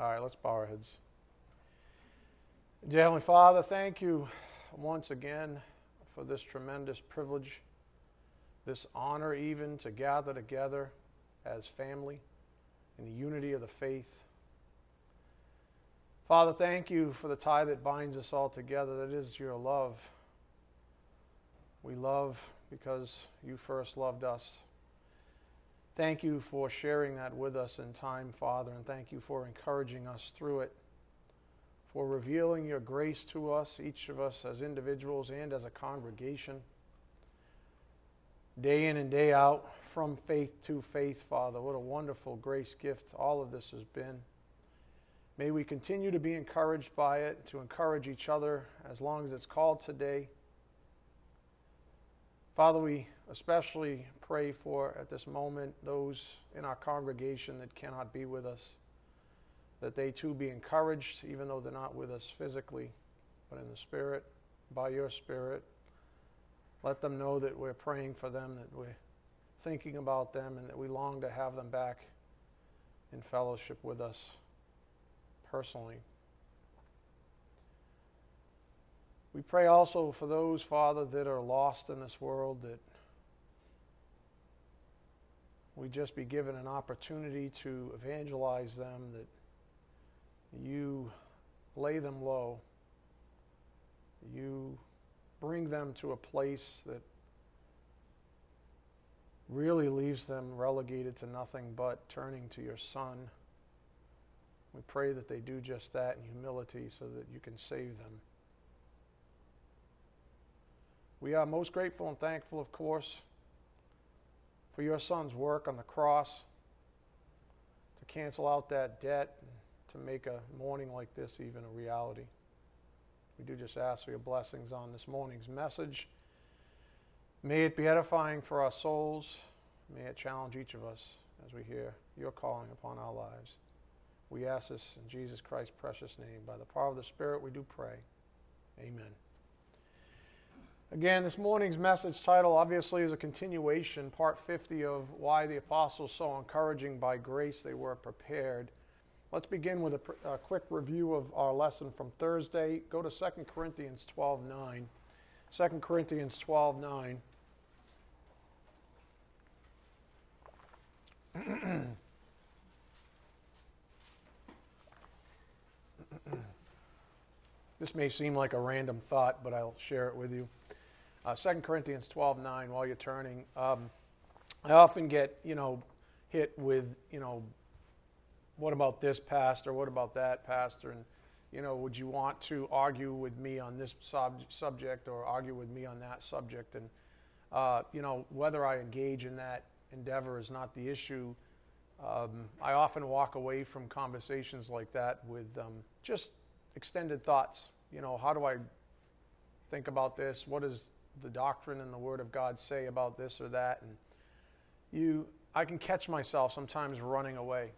All right, let's bow our heads. Dear Heavenly Father, thank you once again for this tremendous privilege, this honor, even to gather together as family in the unity of the faith. Father, thank you for the tie that binds us all together. That is your love. We love because you first loved us. Thank you for sharing that with us in time, Father, and thank you for encouraging us through it, for revealing your grace to us, each of us as individuals and as a congregation. Day in and day out, from faith to faith, Father. What a wonderful grace gift all of this has been. May we continue to be encouraged by it, to encourage each other as long as it's called today. Father, we especially pray for at this moment those in our congregation that cannot be with us, that they too be encouraged, even though they're not with us physically, but in the Spirit, by your Spirit. Let them know that we're praying for them, that we're thinking about them, and that we long to have them back in fellowship with us personally. We pray also for those, Father, that are lost in this world, that we just be given an opportunity to evangelize them, that you lay them low, you bring them to a place that really leaves them relegated to nothing but turning to your Son. We pray that they do just that in humility so that you can save them. We are most grateful and thankful, of course, for your son's work on the cross to cancel out that debt to make a morning like this even a reality. We do just ask for your blessings on this morning's message. May it be edifying for our souls. May it challenge each of us as we hear your calling upon our lives. We ask this in Jesus Christ's precious name. By the power of the Spirit, we do pray. Amen. Again, this morning's message title obviously is a continuation, part 50 of Why the Apostles So Encouraging by Grace They Were Prepared. Let's begin with a, a quick review of our lesson from Thursday. Go to 2 Corinthians 12 9. 2 Corinthians 12:9. this may seem like a random thought, but I'll share it with you. Uh, 2 Corinthians 12 9, while you're turning. Um, I often get, you know, hit with, you know, what about this pastor? What about that pastor? And, you know, would you want to argue with me on this sub- subject or argue with me on that subject? And, uh, you know, whether I engage in that endeavor is not the issue. Um, I often walk away from conversations like that with um, just extended thoughts. You know, how do I think about this? What is the doctrine and the Word of God say about this or that. And you, I can catch myself sometimes running away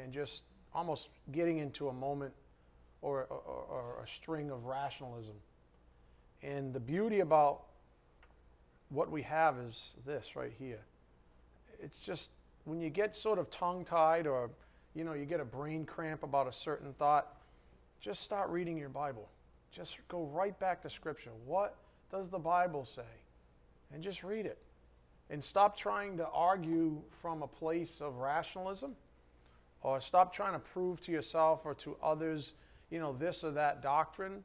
and just almost getting into a moment or, or, or a string of rationalism. And the beauty about what we have is this right here. It's just when you get sort of tongue tied or you know you get a brain cramp about a certain thought, just start reading your Bible. Just go right back to Scripture. What does the Bible say? And just read it. And stop trying to argue from a place of rationalism or stop trying to prove to yourself or to others, you know, this or that doctrine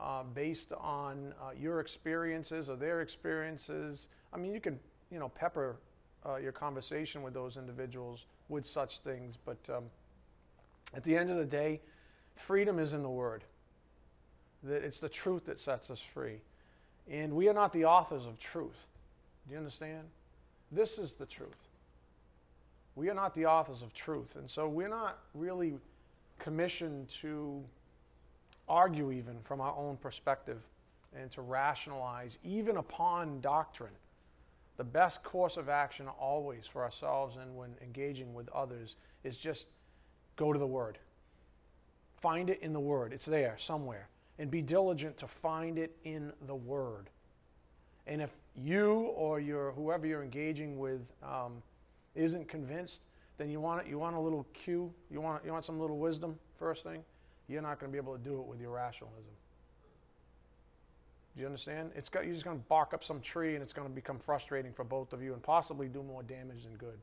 uh, based on uh, your experiences or their experiences. I mean, you can, you know, pepper uh, your conversation with those individuals with such things, but um, at the end of the day, freedom is in the Word. That it's the truth that sets us free. And we are not the authors of truth. Do you understand? This is the truth. We are not the authors of truth. And so we're not really commissioned to argue, even from our own perspective, and to rationalize, even upon doctrine. The best course of action always for ourselves and when engaging with others is just go to the Word. Find it in the Word, it's there somewhere and be diligent to find it in the Word. And if you or your whoever you're engaging with um, isn't convinced, then you want it, you want a little cue, you want you want some little wisdom first thing. You're not going to be able to do it with your rationalism. Do you understand? It's got, you're just going to bark up some tree and it's going to become frustrating for both of you and possibly do more damage than good.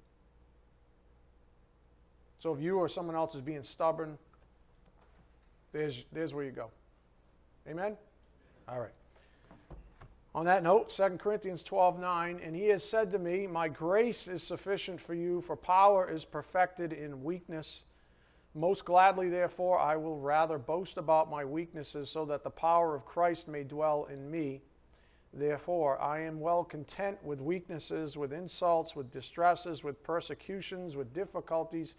So if you or someone else is being stubborn, there's, there's where you go. Amen? All right. On that note, 2 Corinthians 12 9, and he has said to me, My grace is sufficient for you, for power is perfected in weakness. Most gladly, therefore, I will rather boast about my weaknesses, so that the power of Christ may dwell in me. Therefore, I am well content with weaknesses, with insults, with distresses, with persecutions, with difficulties,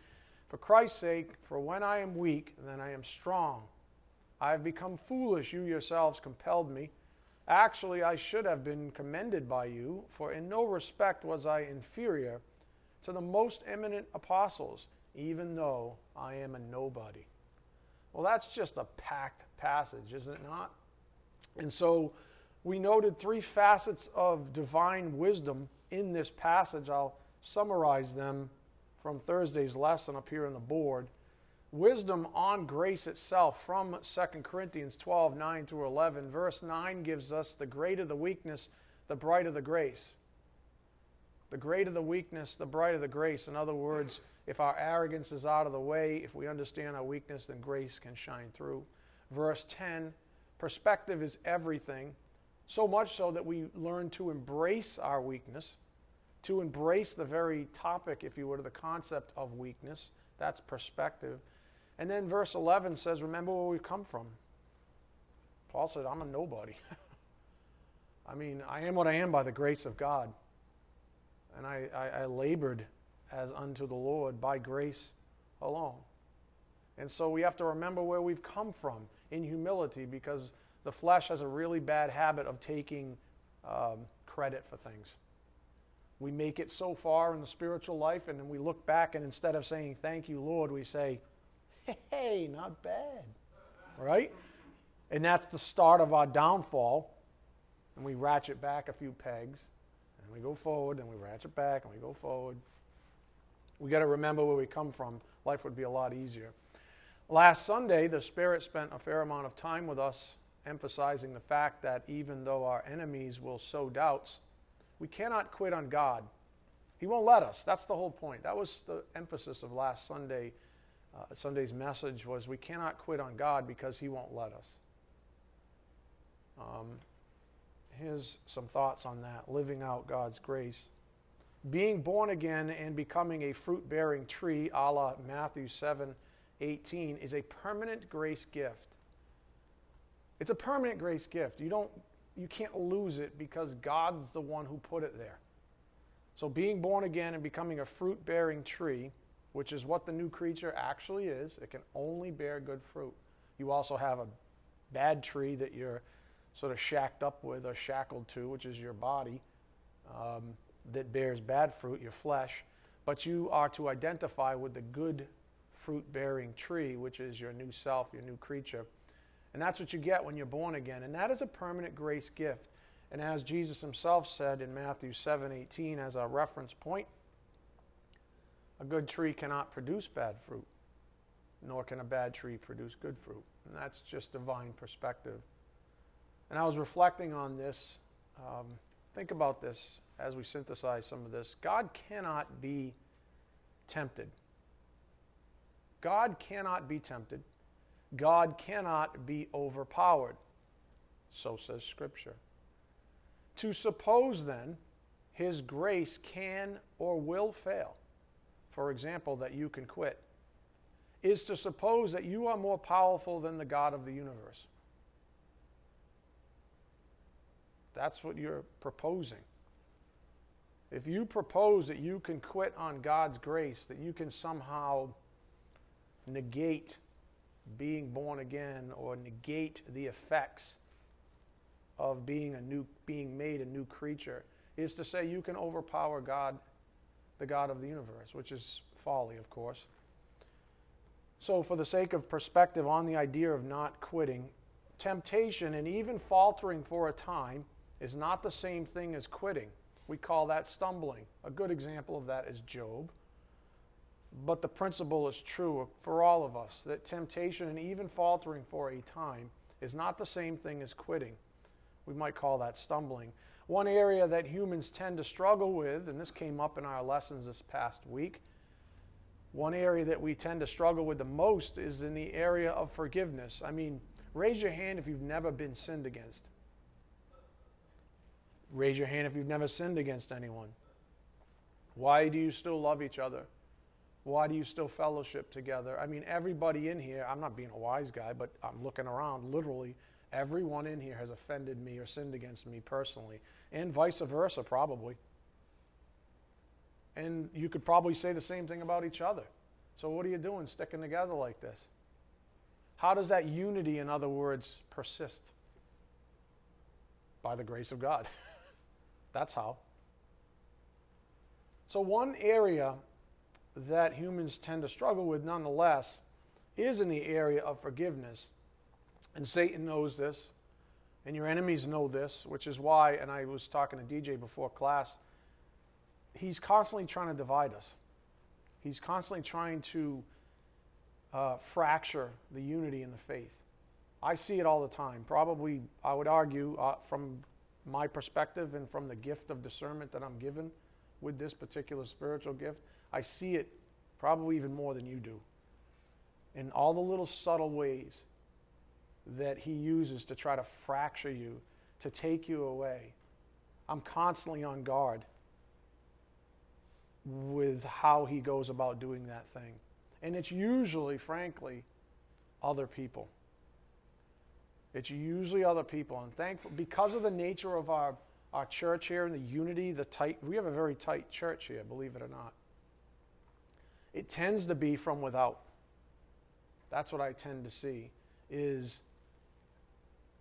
for Christ's sake, for when I am weak, then I am strong. I have become foolish, you yourselves compelled me. Actually, I should have been commended by you, for in no respect was I inferior to the most eminent apostles even though I am a nobody. Well, that's just a packed passage, isn't it not? And so we noted three facets of divine wisdom in this passage. I'll summarize them from Thursday's lesson up here on the board. Wisdom on grace itself from 2 Corinthians 12 9 through 11. Verse 9 gives us the greater the weakness, the brighter the grace. The greater the weakness, the brighter the grace. In other words, if our arrogance is out of the way, if we understand our weakness, then grace can shine through. Verse 10 perspective is everything, so much so that we learn to embrace our weakness, to embrace the very topic, if you would, of the concept of weakness. That's perspective. And then verse 11 says, Remember where we've come from. Paul said, I'm a nobody. I mean, I am what I am by the grace of God. And I, I, I labored as unto the Lord by grace alone. And so we have to remember where we've come from in humility because the flesh has a really bad habit of taking um, credit for things. We make it so far in the spiritual life, and then we look back, and instead of saying, Thank you, Lord, we say, Hey, not bad. Right? And that's the start of our downfall. And we ratchet back a few pegs, and we go forward, and we ratchet back, and we go forward we got to remember where we come from. Life would be a lot easier. Last Sunday, the Spirit spent a fair amount of time with us, emphasizing the fact that even though our enemies will sow doubts, we cannot quit on God. He won't let us. That's the whole point. That was the emphasis of last Sunday. Uh, Sunday's message was we cannot quit on God because He won't let us. Um, here's some thoughts on that living out God's grace. Being born again and becoming a fruit bearing tree, a la Matthew 7 18, is a permanent grace gift. It's a permanent grace gift. You, don't, you can't lose it because God's the one who put it there. So, being born again and becoming a fruit bearing tree, which is what the new creature actually is, it can only bear good fruit. You also have a bad tree that you're sort of shacked up with or shackled to, which is your body. Um, that bears bad fruit, your flesh, but you are to identify with the good fruit bearing tree, which is your new self, your new creature. And that's what you get when you're born again. And that is a permanent grace gift. And as Jesus himself said in Matthew 7:18 as a reference point, a good tree cannot produce bad fruit, nor can a bad tree produce good fruit. And that's just divine perspective. And I was reflecting on this. Um, think about this as we synthesize some of this, God cannot be tempted. God cannot be tempted. God cannot be overpowered. So says Scripture. To suppose then his grace can or will fail, for example, that you can quit, is to suppose that you are more powerful than the God of the universe. That's what you're proposing. If you propose that you can quit on God's grace, that you can somehow negate being born again or negate the effects of being a new being made a new creature is to say you can overpower God the God of the universe which is folly of course so for the sake of perspective on the idea of not quitting temptation and even faltering for a time is not the same thing as quitting we call that stumbling. A good example of that is Job. but the principle is true for all of us that temptation and even faltering for a time is not the same thing as quitting. We might call that stumbling. One area that humans tend to struggle with, and this came up in our lessons this past week, one area that we tend to struggle with the most is in the area of forgiveness. I mean, raise your hand if you've never been sinned against. Raise your hand if you've never sinned against anyone. Why do you still love each other? Why do you still fellowship together? I mean, everybody in here, I'm not being a wise guy, but I'm looking around, literally, everyone in here has offended me or sinned against me personally, and vice versa, probably. And you could probably say the same thing about each other. So, what are you doing sticking together like this? How does that unity, in other words, persist? By the grace of God. That's how. So, one area that humans tend to struggle with, nonetheless, is in the area of forgiveness. And Satan knows this, and your enemies know this, which is why, and I was talking to DJ before class, he's constantly trying to divide us. He's constantly trying to uh, fracture the unity in the faith. I see it all the time. Probably, I would argue, uh, from my perspective and from the gift of discernment that I'm given with this particular spiritual gift, I see it probably even more than you do. In all the little subtle ways that he uses to try to fracture you, to take you away. I'm constantly on guard with how he goes about doing that thing. And it's usually, frankly, other people. It's usually other people. And thankful because of the nature of our, our church here and the unity, the tight we have a very tight church here, believe it or not it tends to be from without. That's what I tend to see is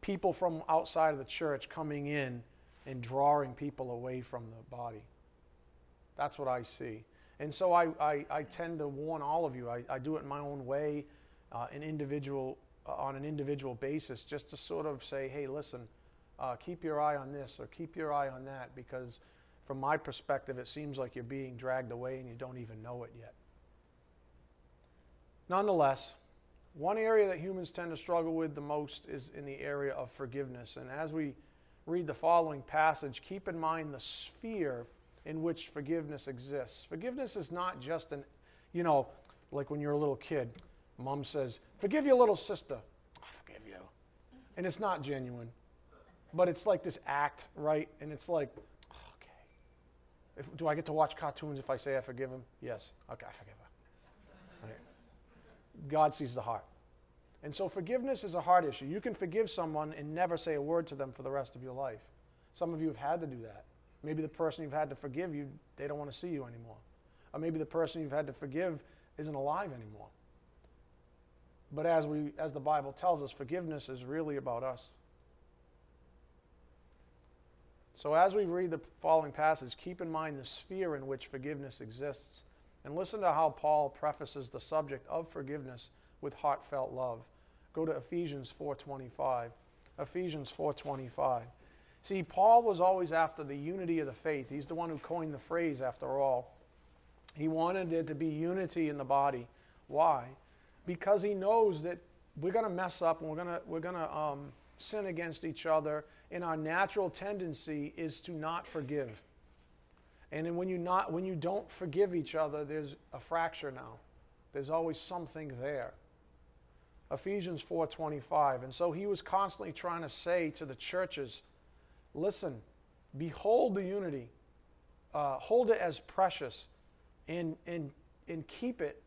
people from outside of the church coming in and drawing people away from the body. That's what I see. And so I, I, I tend to warn all of you. I, I do it in my own way, uh, an individual, uh, on an individual basis, just to sort of say, hey, listen, uh, keep your eye on this or keep your eye on that, because from my perspective, it seems like you're being dragged away and you don't even know it yet. Nonetheless, one area that humans tend to struggle with the most is in the area of forgiveness. And as we read the following passage, keep in mind the sphere in which forgiveness exists. Forgiveness is not just an, you know, like when you're a little kid, mom says, Forgive your little sister. I forgive you. And it's not genuine. But it's like this act, right? And it's like, okay. If, do I get to watch cartoons if I say I forgive him? Yes. Okay, I forgive her. God sees the heart. And so forgiveness is a heart issue. You can forgive someone and never say a word to them for the rest of your life. Some of you have had to do that. Maybe the person you've had to forgive you, they don't want to see you anymore. Or maybe the person you've had to forgive isn't alive anymore. But as we as the Bible tells us, forgiveness is really about us. So as we read the following passage, keep in mind the sphere in which forgiveness exists and listen to how Paul prefaces the subject of forgiveness with heartfelt love. Go to Ephesians 4:25. Ephesians 4:25. See, Paul was always after the unity of the faith. He's the one who coined the phrase after all. He wanted it to be unity in the body. Why? Because he knows that we're going to mess up and we're going to we're going to um, sin against each other, and our natural tendency is to not forgive. And then when you not when you don't forgive each other, there's a fracture now. There's always something there. Ephesians 4:25. And so he was constantly trying to say to the churches, listen, behold the unity, uh, hold it as precious, and and and keep it.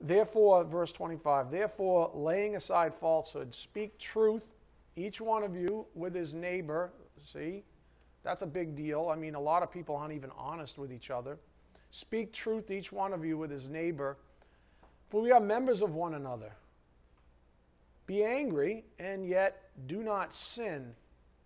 Therefore, verse 25, therefore, laying aside falsehood, speak truth, each one of you with his neighbor. See, that's a big deal. I mean, a lot of people aren't even honest with each other. Speak truth, each one of you, with his neighbor, for we are members of one another. Be angry, and yet do not sin.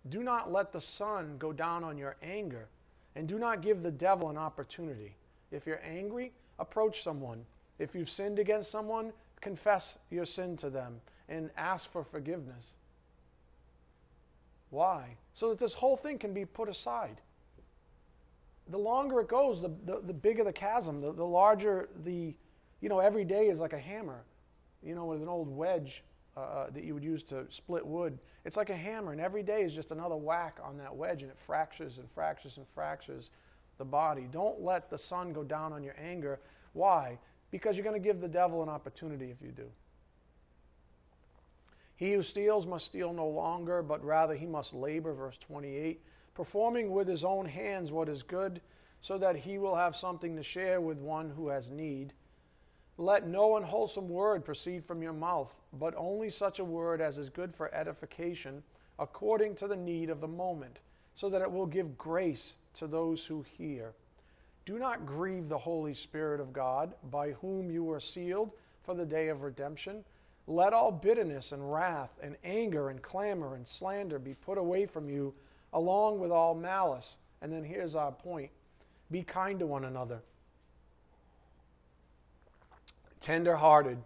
Do not let the sun go down on your anger, and do not give the devil an opportunity. If you're angry, approach someone. If you've sinned against someone, confess your sin to them and ask for forgiveness. Why? So that this whole thing can be put aside. the longer it goes, the, the, the bigger the chasm, the, the larger the, you know, every day is like a hammer, you know, with an old wedge uh, uh, that you would use to split wood. It's like a hammer, and every day is just another whack on that wedge, and it fractures and fractures and fractures the body. Don't let the sun go down on your anger. Why? Because you're going to give the devil an opportunity if you do. He who steals must steal no longer, but rather he must labor, verse 28, performing with his own hands what is good, so that he will have something to share with one who has need. Let no unwholesome word proceed from your mouth, but only such a word as is good for edification, according to the need of the moment, so that it will give grace to those who hear. Do not grieve the Holy Spirit of God, by whom you were sealed for the day of redemption. Let all bitterness and wrath and anger and clamor and slander be put away from you, along with all malice. And then here's our point be kind to one another, tender hearted.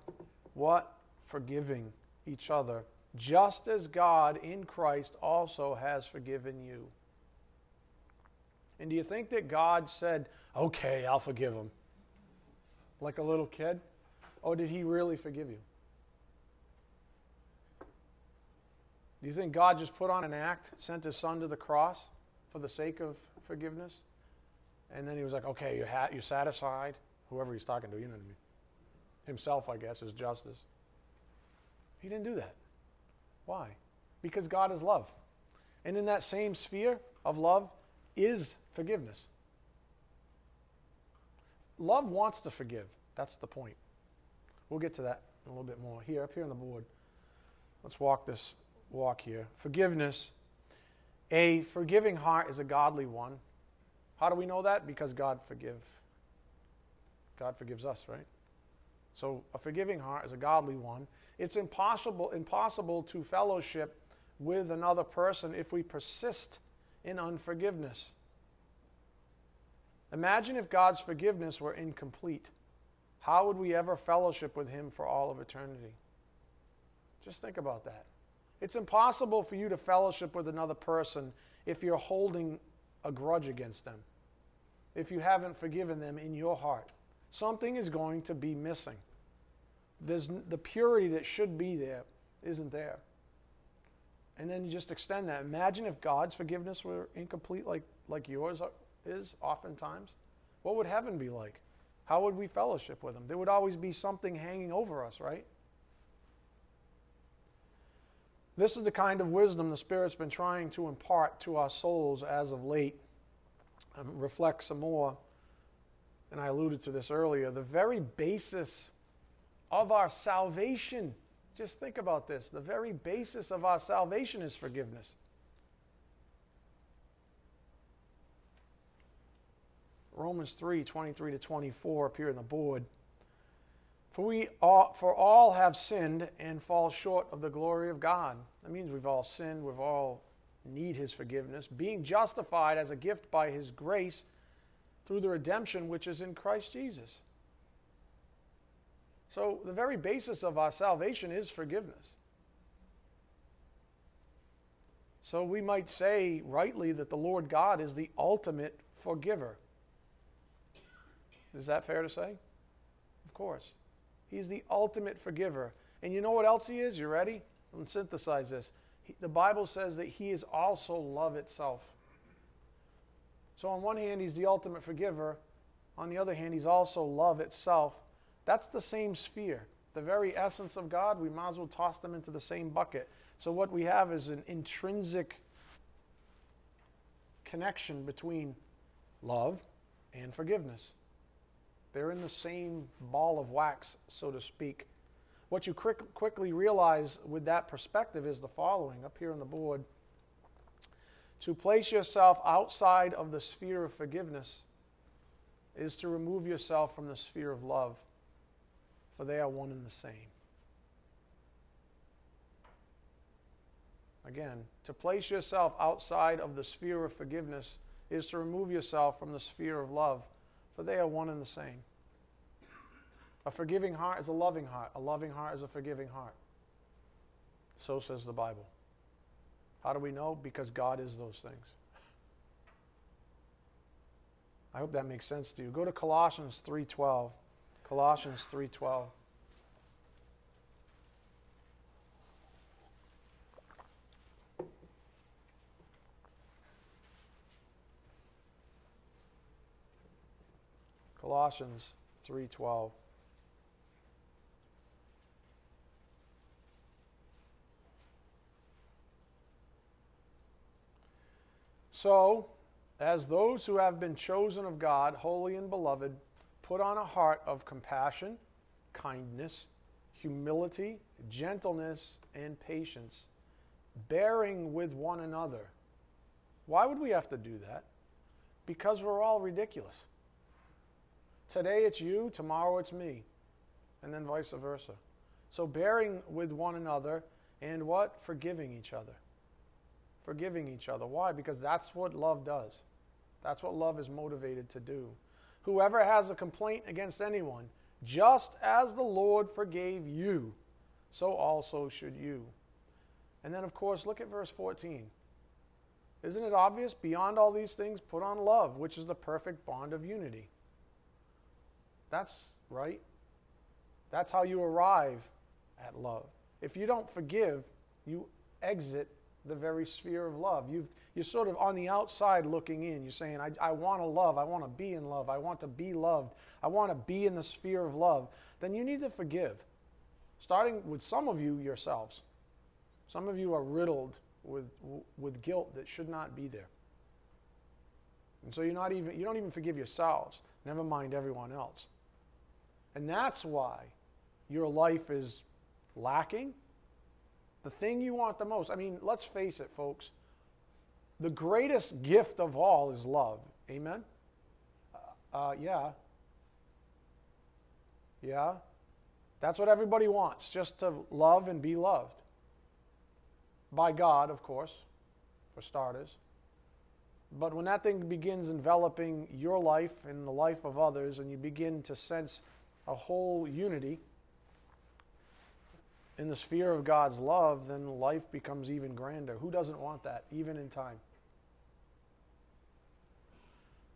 What? Forgiving each other, just as God in Christ also has forgiven you. And do you think that God said, okay, I'll forgive him? Like a little kid? Or did he really forgive you? Do you think God just put on an act, sent his son to the cross for the sake of forgiveness? And then he was like, okay, you're, ha- you're satisfied? Whoever he's talking to, you know what I mean? Himself, I guess, is justice. He didn't do that. Why? Because God is love. And in that same sphere of love is forgiveness. Love wants to forgive. That's the point. We'll get to that a little bit more. Here, up here on the board. Let's walk this walk here. Forgiveness. A forgiving heart is a godly one. How do we know that? Because God forgive. God forgives us, right? So a forgiving heart is a godly one. It's impossible impossible to fellowship with another person if we persist in unforgiveness. Imagine if God's forgiveness were incomplete. How would we ever fellowship with Him for all of eternity? Just think about that. It's impossible for you to fellowship with another person if you're holding a grudge against them, if you haven't forgiven them in your heart. Something is going to be missing. There's, the purity that should be there isn't there. And then you just extend that. Imagine if God's forgiveness were incomplete like, like yours is oftentimes. What would heaven be like? How would we fellowship with Him? There would always be something hanging over us, right? This is the kind of wisdom the Spirit's been trying to impart to our souls as of late. Um, reflect some more, and I alluded to this earlier. The very basis of our salvation just think about this. The very basis of our salvation is forgiveness. Romans 3 23 to 24 appear in the board. For, we all, for all have sinned and fall short of the glory of God. That means we've all sinned, we've all need his forgiveness, being justified as a gift by his grace through the redemption which is in Christ Jesus. So, the very basis of our salvation is forgiveness. So, we might say rightly that the Lord God is the ultimate forgiver. Is that fair to say? Of course. He's the ultimate forgiver. And you know what else He is? You ready? Let's synthesize this. The Bible says that He is also love itself. So, on one hand, He's the ultimate forgiver. On the other hand, He's also love itself. That's the same sphere. The very essence of God, we might as well toss them into the same bucket. So, what we have is an intrinsic connection between love and forgiveness. They're in the same ball of wax, so to speak. What you quick, quickly realize with that perspective is the following up here on the board. To place yourself outside of the sphere of forgiveness is to remove yourself from the sphere of love for they are one and the same. Again, to place yourself outside of the sphere of forgiveness is to remove yourself from the sphere of love, for they are one and the same. A forgiving heart is a loving heart. A loving heart is a forgiving heart. So says the Bible. How do we know? Because God is those things. I hope that makes sense to you. Go to Colossians 3:12. Colossians 3:12. Colossians 3:12. So, as those who have been chosen of God, holy and beloved, put on a heart of compassion, kindness, humility, gentleness, and patience, bearing with one another. Why would we have to do that? Because we're all ridiculous. Today it's you, tomorrow it's me, and then vice versa. So, bearing with one another and what? Forgiving each other. Forgiving each other. Why? Because that's what love does. That's what love is motivated to do. Whoever has a complaint against anyone, just as the Lord forgave you, so also should you. And then, of course, look at verse 14. Isn't it obvious? Beyond all these things, put on love, which is the perfect bond of unity. That's right. That's how you arrive at love. If you don't forgive, you exit the very sphere of love. You've, you're sort of on the outside looking in. You're saying, I, I want to love. I want to be in love. I want to be loved. I want to be in the sphere of love. Then you need to forgive. Starting with some of you yourselves. Some of you are riddled with, with guilt that should not be there. And so you're not even, you don't even forgive yourselves, never mind everyone else. And that's why your life is lacking. The thing you want the most. I mean, let's face it, folks. The greatest gift of all is love. Amen? Uh, uh, yeah. Yeah. That's what everybody wants, just to love and be loved. By God, of course, for starters. But when that thing begins enveloping your life and the life of others, and you begin to sense a whole unity in the sphere of God's love, then life becomes even grander. Who doesn't want that, even in time?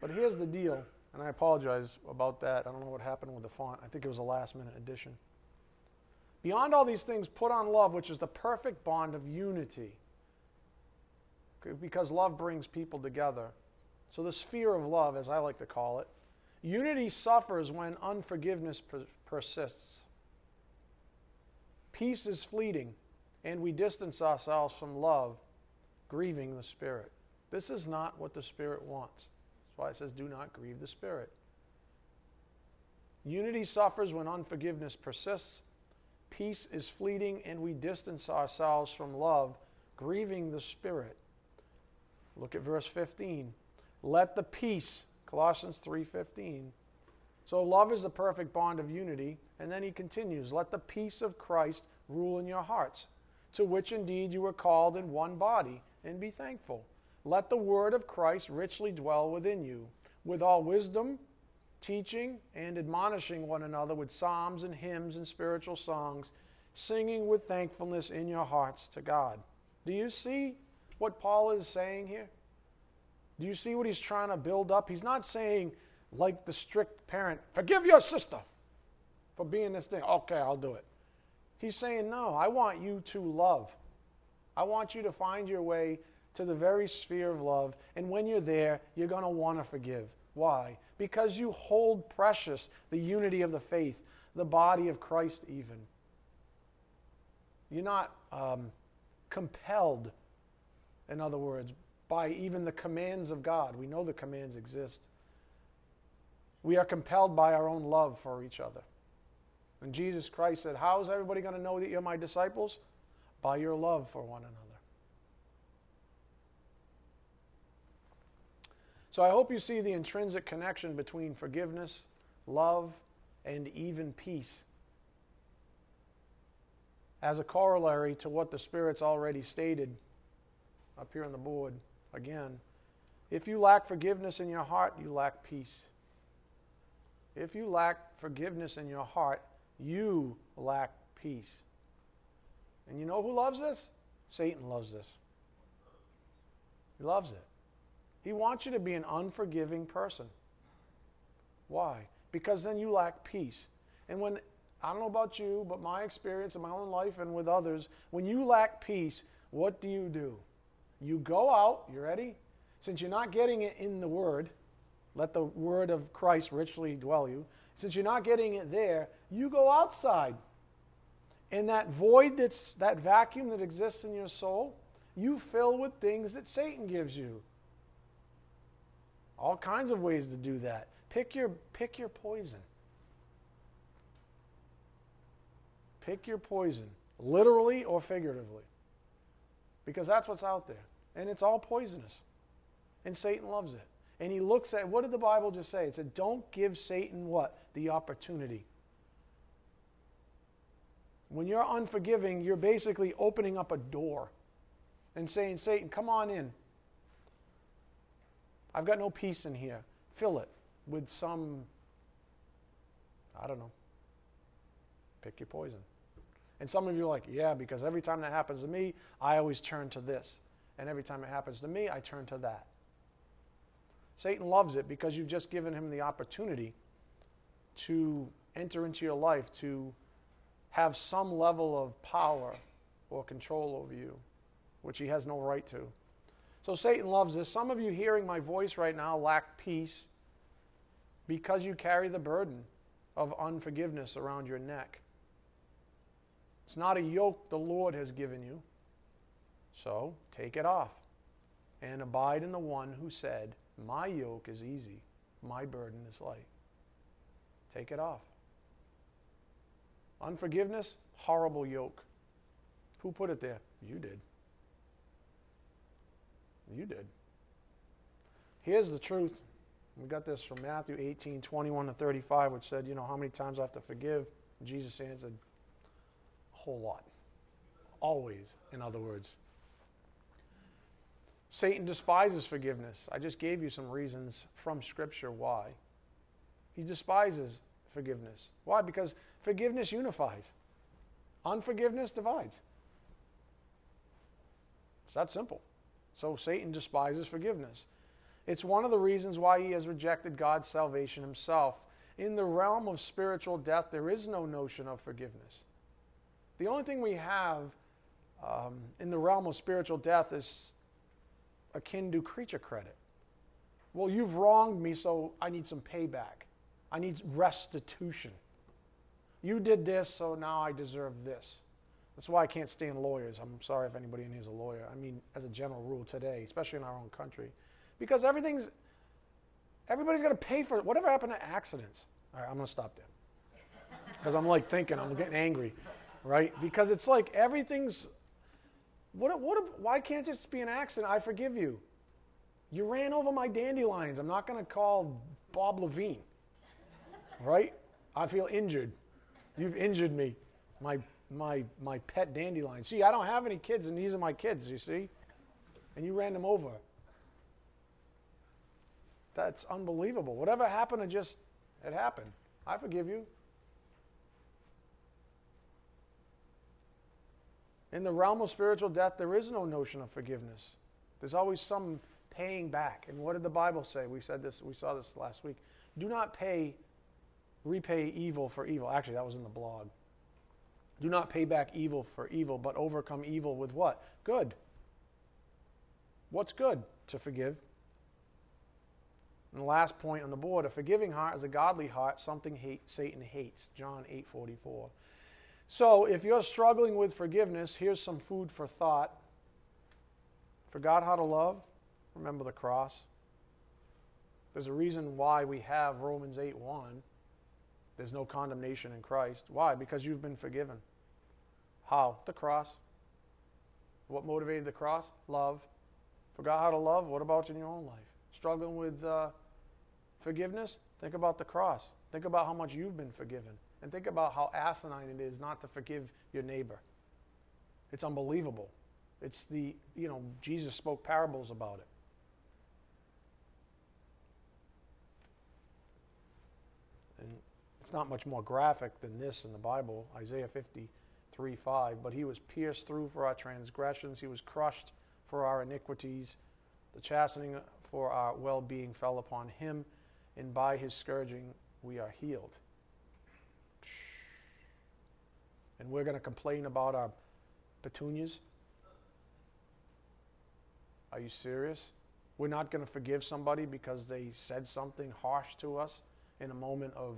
But here's the deal, and I apologize about that. I don't know what happened with the font. I think it was a last minute addition. Beyond all these things, put on love, which is the perfect bond of unity. Because love brings people together. So, the sphere of love, as I like to call it, Unity suffers when unforgiveness persists. Peace is fleeting, and we distance ourselves from love, grieving the Spirit. This is not what the Spirit wants. That's why it says, do not grieve the Spirit. Unity suffers when unforgiveness persists. Peace is fleeting, and we distance ourselves from love, grieving the Spirit. Look at verse 15. Let the peace Colossians 3:15. So love is the perfect bond of unity, and then he continues, "Let the peace of Christ rule in your hearts, to which indeed you were called in one body, and be thankful. Let the word of Christ richly dwell within you, with all wisdom, teaching and admonishing one another with psalms and hymns and spiritual songs, singing with thankfulness in your hearts to God." Do you see what Paul is saying here? Do you see what he's trying to build up? He's not saying, like the strict parent, forgive your sister for being this thing. Okay, I'll do it. He's saying, no, I want you to love. I want you to find your way to the very sphere of love. And when you're there, you're going to want to forgive. Why? Because you hold precious the unity of the faith, the body of Christ, even. You're not um, compelled, in other words, by even the commands of God. We know the commands exist. We are compelled by our own love for each other. And Jesus Christ said, How is everybody going to know that you're my disciples? By your love for one another. So I hope you see the intrinsic connection between forgiveness, love, and even peace as a corollary to what the Spirit's already stated up here on the board. Again, if you lack forgiveness in your heart, you lack peace. If you lack forgiveness in your heart, you lack peace. And you know who loves this? Satan loves this. He loves it. He wants you to be an unforgiving person. Why? Because then you lack peace. And when, I don't know about you, but my experience in my own life and with others, when you lack peace, what do you do? You go out, you ready? Since you're not getting it in the Word, let the Word of Christ richly dwell you. Since you're not getting it there, you go outside. And that void that's that vacuum that exists in your soul, you fill with things that Satan gives you. All kinds of ways to do that. Pick your pick your poison. Pick your poison, literally or figuratively. Because that's what's out there. And it's all poisonous. And Satan loves it. And he looks at what did the Bible just say? It said, Don't give Satan what? The opportunity. When you're unforgiving, you're basically opening up a door and saying, Satan, come on in. I've got no peace in here. Fill it with some, I don't know, pick your poison. And some of you are like, yeah, because every time that happens to me, I always turn to this. And every time it happens to me, I turn to that. Satan loves it because you've just given him the opportunity to enter into your life, to have some level of power or control over you, which he has no right to. So Satan loves this. Some of you hearing my voice right now lack peace because you carry the burden of unforgiveness around your neck. It's not a yoke the Lord has given you. So take it off and abide in the one who said, My yoke is easy, my burden is light. Take it off. Unforgiveness, horrible yoke. Who put it there? You did. You did. Here's the truth. We got this from Matthew 18, 21 to 35, which said, you know, how many times I have to forgive? Jesus answered, a whole lot. Always, in other words. Satan despises forgiveness. I just gave you some reasons from Scripture why. He despises forgiveness. Why? Because forgiveness unifies, unforgiveness divides. It's that simple. So Satan despises forgiveness. It's one of the reasons why he has rejected God's salvation himself. In the realm of spiritual death, there is no notion of forgiveness. The only thing we have um, in the realm of spiritual death is akin to creature credit. Well, you've wronged me, so I need some payback. I need restitution. You did this, so now I deserve this. That's why I can't stand lawyers. I'm sorry if anybody in here is a lawyer. I mean, as a general rule today, especially in our own country, because everything's everybody's to pay for it. Whatever happened to accidents? All right, I'm going to stop there because I'm like thinking, I'm getting angry, right? Because it's like everything's. What? What? Why can't it just be an accident? I forgive you. You ran over my dandelions. I'm not going to call Bob Levine, right? I feel injured. You've injured me. My my my pet dandelion. See, I don't have any kids, and these are my kids. You see, and you ran them over. That's unbelievable. Whatever happened to just it happened. I forgive you. In the realm of spiritual death, there is no notion of forgiveness. There's always some paying back. And what did the Bible say? We said this, we saw this last week. Do not pay, repay evil for evil. Actually, that was in the blog. Do not pay back evil for evil, but overcome evil with what? Good. What's good? To forgive. And the last point on the board, a forgiving heart is a godly heart, something hate, Satan hates. John 8:44. So, if you're struggling with forgiveness, here's some food for thought. Forgot how to love? Remember the cross. There's a reason why we have Romans 8 1. There's no condemnation in Christ. Why? Because you've been forgiven. How? The cross. What motivated the cross? Love. Forgot how to love? What about in your own life? Struggling with uh, forgiveness? Think about the cross. Think about how much you've been forgiven. And think about how asinine it is not to forgive your neighbor. It's unbelievable. It's the, you know, Jesus spoke parables about it. And it's not much more graphic than this in the Bible, Isaiah 53 5. But he was pierced through for our transgressions, he was crushed for our iniquities. The chastening for our well being fell upon him, and by his scourging we are healed. And we're going to complain about our petunias? Are you serious? We're not going to forgive somebody because they said something harsh to us in a moment of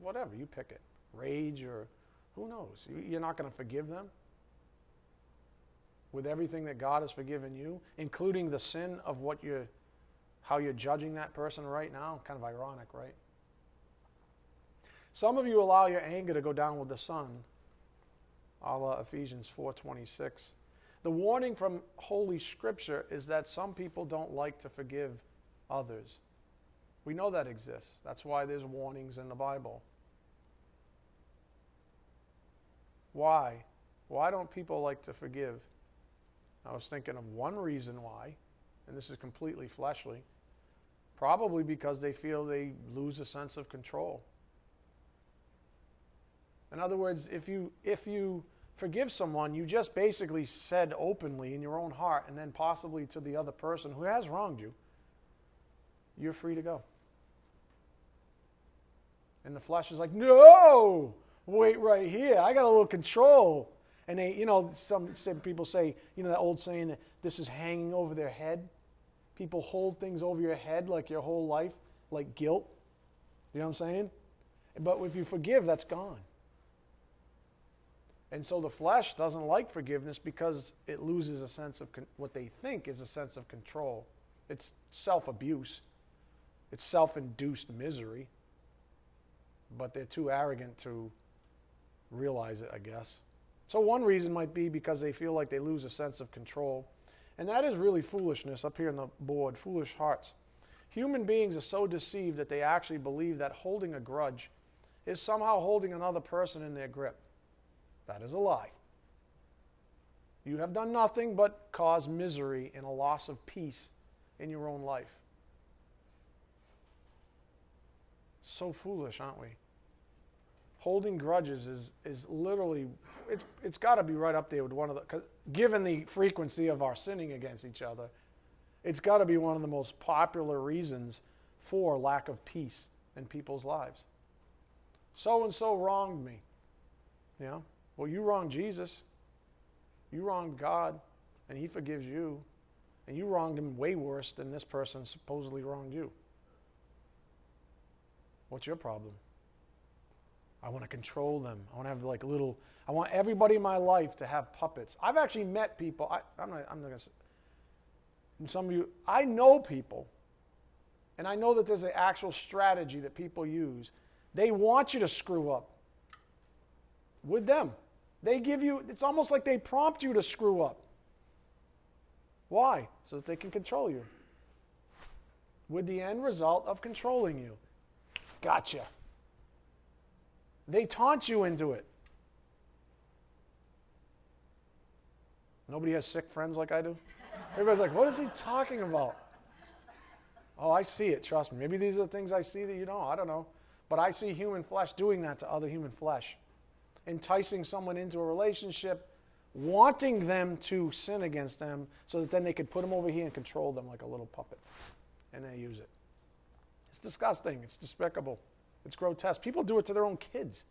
whatever, you pick it, rage or who knows. You're not going to forgive them with everything that God has forgiven you, including the sin of what you're, how you're judging that person right now. Kind of ironic, right? Some of you allow your anger to go down with the sun, a la Ephesians 4.26. The warning from Holy Scripture is that some people don't like to forgive others. We know that exists. That's why there's warnings in the Bible. Why? Why don't people like to forgive? I was thinking of one reason why, and this is completely fleshly. Probably because they feel they lose a sense of control. In other words, if you if you forgive someone, you just basically said openly in your own heart and then possibly to the other person who has wronged you, you're free to go. And the flesh is like, no, wait right here. I got a little control. And they, you know, some, some people say, you know, that old saying that this is hanging over their head. People hold things over your head like your whole life, like guilt. You know what I'm saying? But if you forgive, that's gone. And so the flesh doesn't like forgiveness because it loses a sense of con- what they think is a sense of control. It's self abuse, it's self induced misery. But they're too arrogant to realize it, I guess. So, one reason might be because they feel like they lose a sense of control. And that is really foolishness up here on the board foolish hearts. Human beings are so deceived that they actually believe that holding a grudge is somehow holding another person in their grip. That is a lie. You have done nothing but cause misery and a loss of peace in your own life. So foolish, aren't we? Holding grudges is, is literally, it's, it's got to be right up there with one of the, given the frequency of our sinning against each other, it's got to be one of the most popular reasons for lack of peace in people's lives. So and so wronged me. You know? Well, you wronged Jesus. You wronged God, and He forgives you. And you wronged Him way worse than this person supposedly wronged you. What's your problem? I want to control them. I want to have like little, I want everybody in my life to have puppets. I've actually met people, I, am not, I'm not going to say, and some of you, I know people, and I know that there's an actual strategy that people use. They want you to screw up with them. They give you, it's almost like they prompt you to screw up. Why? So that they can control you. With the end result of controlling you. Gotcha. They taunt you into it. Nobody has sick friends like I do? Everybody's like, what is he talking about? Oh, I see it, trust me. Maybe these are the things I see that you don't. I don't know. But I see human flesh doing that to other human flesh enticing someone into a relationship, wanting them to sin against them so that then they could put them over here and control them like a little puppet. And they use it. It's disgusting. It's despicable. It's grotesque. People do it to their own kids.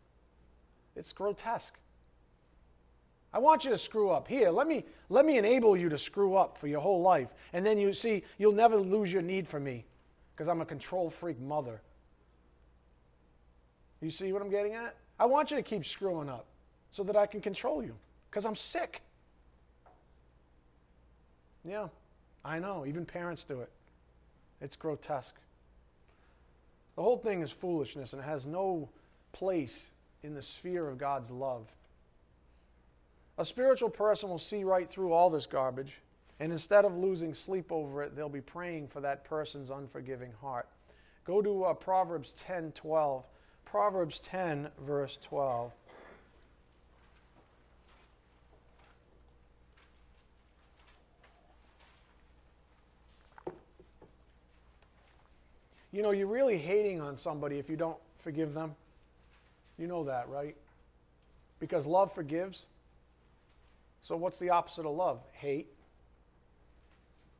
It's grotesque. I want you to screw up. Here, let me, let me enable you to screw up for your whole life. And then you see, you'll never lose your need for me because I'm a control freak mother. You see what I'm getting at? I want you to keep screwing up so that I can control you because I'm sick. Yeah, I know. Even parents do it. It's grotesque. The whole thing is foolishness and it has no place in the sphere of God's love. A spiritual person will see right through all this garbage, and instead of losing sleep over it, they'll be praying for that person's unforgiving heart. Go to uh, Proverbs 10 12. Proverbs 10, verse 12. You know, you're really hating on somebody if you don't forgive them. You know that, right? Because love forgives. So, what's the opposite of love? Hate.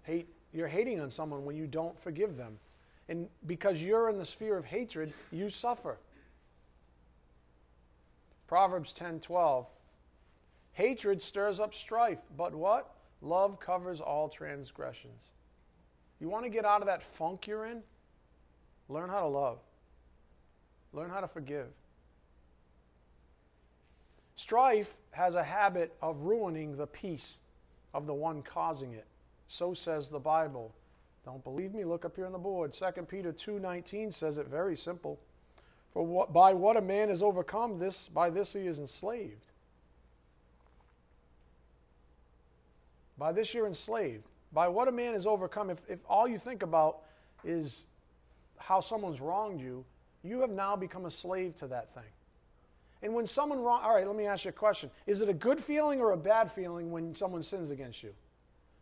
Hate. You're hating on someone when you don't forgive them. And because you're in the sphere of hatred, you suffer. Proverbs 10:12 Hatred stirs up strife, but what? Love covers all transgressions. You want to get out of that funk you're in? Learn how to love. Learn how to forgive. Strife has a habit of ruining the peace of the one causing it. So says the Bible. Don't believe me? Look up here on the board. 2 Peter 2:19 says it very simple. For what, by what a man is overcome, this by this he is enslaved. By this you're enslaved. By what a man is overcome, if, if all you think about is how someone's wronged you, you have now become a slave to that thing. And when someone wrong, all right, let me ask you a question. Is it a good feeling or a bad feeling when someone sins against you?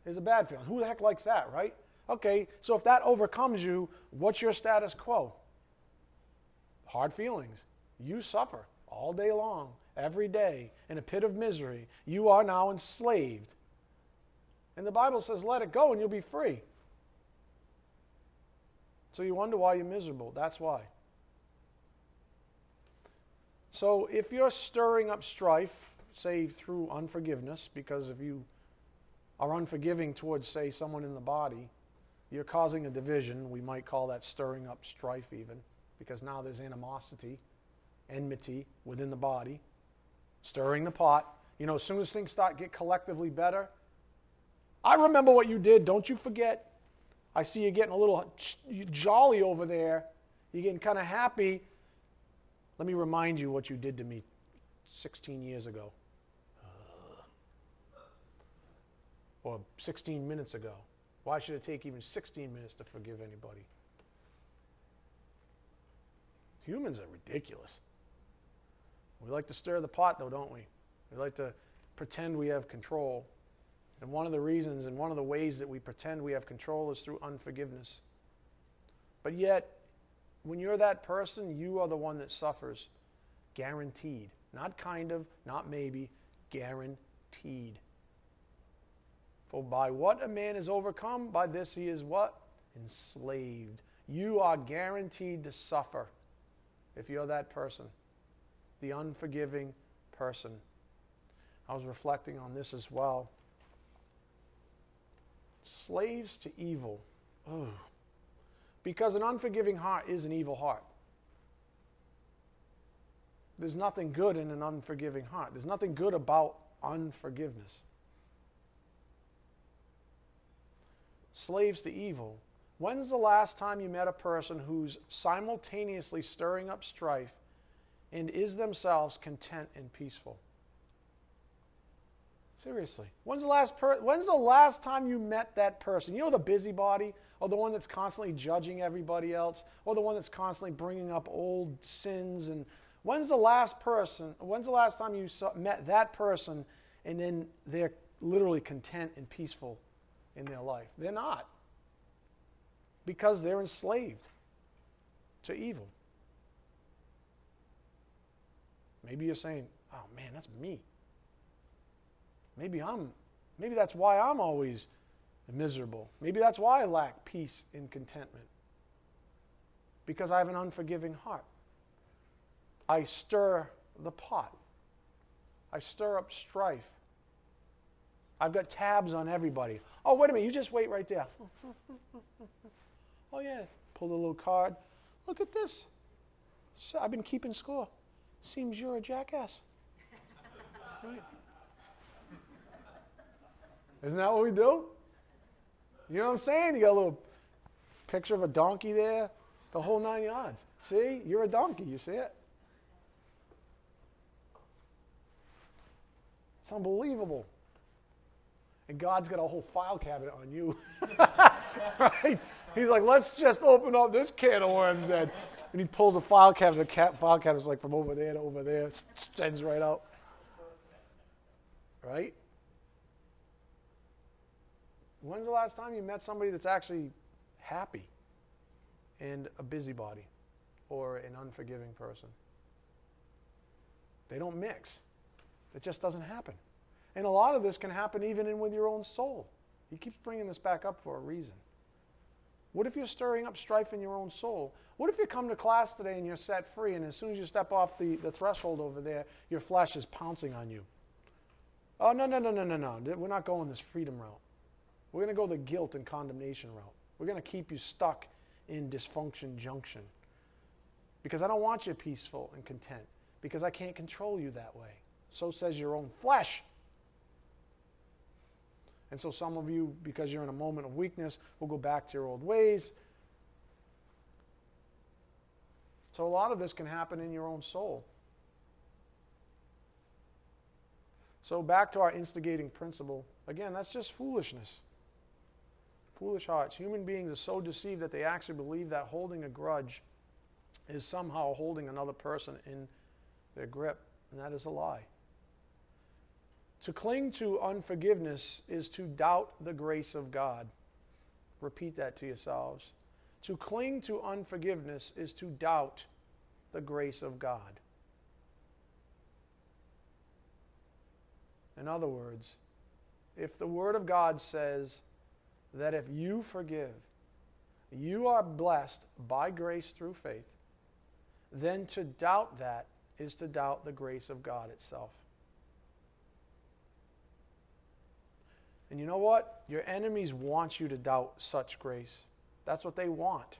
It's a bad feeling. Who the heck likes that, right? Okay, so if that overcomes you, what's your status quo? Hard feelings. You suffer all day long, every day, in a pit of misery. You are now enslaved. And the Bible says, let it go and you'll be free. So you wonder why you're miserable. That's why. So if you're stirring up strife, say through unforgiveness, because if you are unforgiving towards, say, someone in the body, you're causing a division. We might call that stirring up strife, even, because now there's animosity, enmity within the body, stirring the pot. You know, as soon as things start get collectively better, I remember what you did. Don't you forget. I see you getting a little jolly over there. You're getting kind of happy. Let me remind you what you did to me 16 years ago. or 16 minutes ago. Why should it take even 16 minutes to forgive anybody? Humans are ridiculous. We like to stir the pot, though, don't we? We like to pretend we have control. And one of the reasons and one of the ways that we pretend we have control is through unforgiveness. But yet, when you're that person, you are the one that suffers. Guaranteed. Not kind of, not maybe, guaranteed. For by what a man is overcome, by this he is what? Enslaved. You are guaranteed to suffer if you're that person, the unforgiving person. I was reflecting on this as well. Slaves to evil. Oh. Because an unforgiving heart is an evil heart. There's nothing good in an unforgiving heart. There's nothing good about unforgiveness. Slaves to evil. When's the last time you met a person who's simultaneously stirring up strife and is themselves content and peaceful? Seriously. When's the last per- when's the last time you met that person? You know the busybody or the one that's constantly judging everybody else or the one that's constantly bringing up old sins and when's the last person when's the last time you saw, met that person and then they're literally content and peaceful in their life? They're not. Because they're enslaved to evil. Maybe you're saying, "Oh man, that's me." Maybe I'm maybe that's why I'm always miserable. Maybe that's why I lack peace and contentment. Because I have an unforgiving heart. I stir the pot. I stir up strife. I've got tabs on everybody. Oh, wait a minute, you just wait right there. oh, yeah. Pull the little card. Look at this. So I've been keeping score. Seems you're a jackass. right. Isn't that what we do? You know what I'm saying? You got a little picture of a donkey there, the whole nine yards. See, you're a donkey. You see it? It's unbelievable. And God's got a whole file cabinet on you. right? He's like, let's just open up this can of worms then. And he pulls a file cabinet. The cat, file cabinet's like from over there to over there, extends right out. Right? When's the last time you met somebody that's actually happy and a busybody or an unforgiving person? They don't mix. It just doesn't happen. And a lot of this can happen even in with your own soul. He keeps bringing this back up for a reason. What if you're stirring up strife in your own soul? What if you come to class today and you're set free, and as soon as you step off the, the threshold over there, your flesh is pouncing on you? Oh, no, no, no, no, no, no. We're not going this freedom route. We're going to go the guilt and condemnation route. We're going to keep you stuck in dysfunction junction. Because I don't want you peaceful and content. Because I can't control you that way. So says your own flesh. And so some of you, because you're in a moment of weakness, will go back to your old ways. So a lot of this can happen in your own soul. So back to our instigating principle. Again, that's just foolishness. Foolish hearts. Human beings are so deceived that they actually believe that holding a grudge is somehow holding another person in their grip, and that is a lie. To cling to unforgiveness is to doubt the grace of God. Repeat that to yourselves. To cling to unforgiveness is to doubt the grace of God. In other words, if the Word of God says that if you forgive, you are blessed by grace through faith, then to doubt that is to doubt the grace of God itself. And you know what? Your enemies want you to doubt such grace. That's what they want.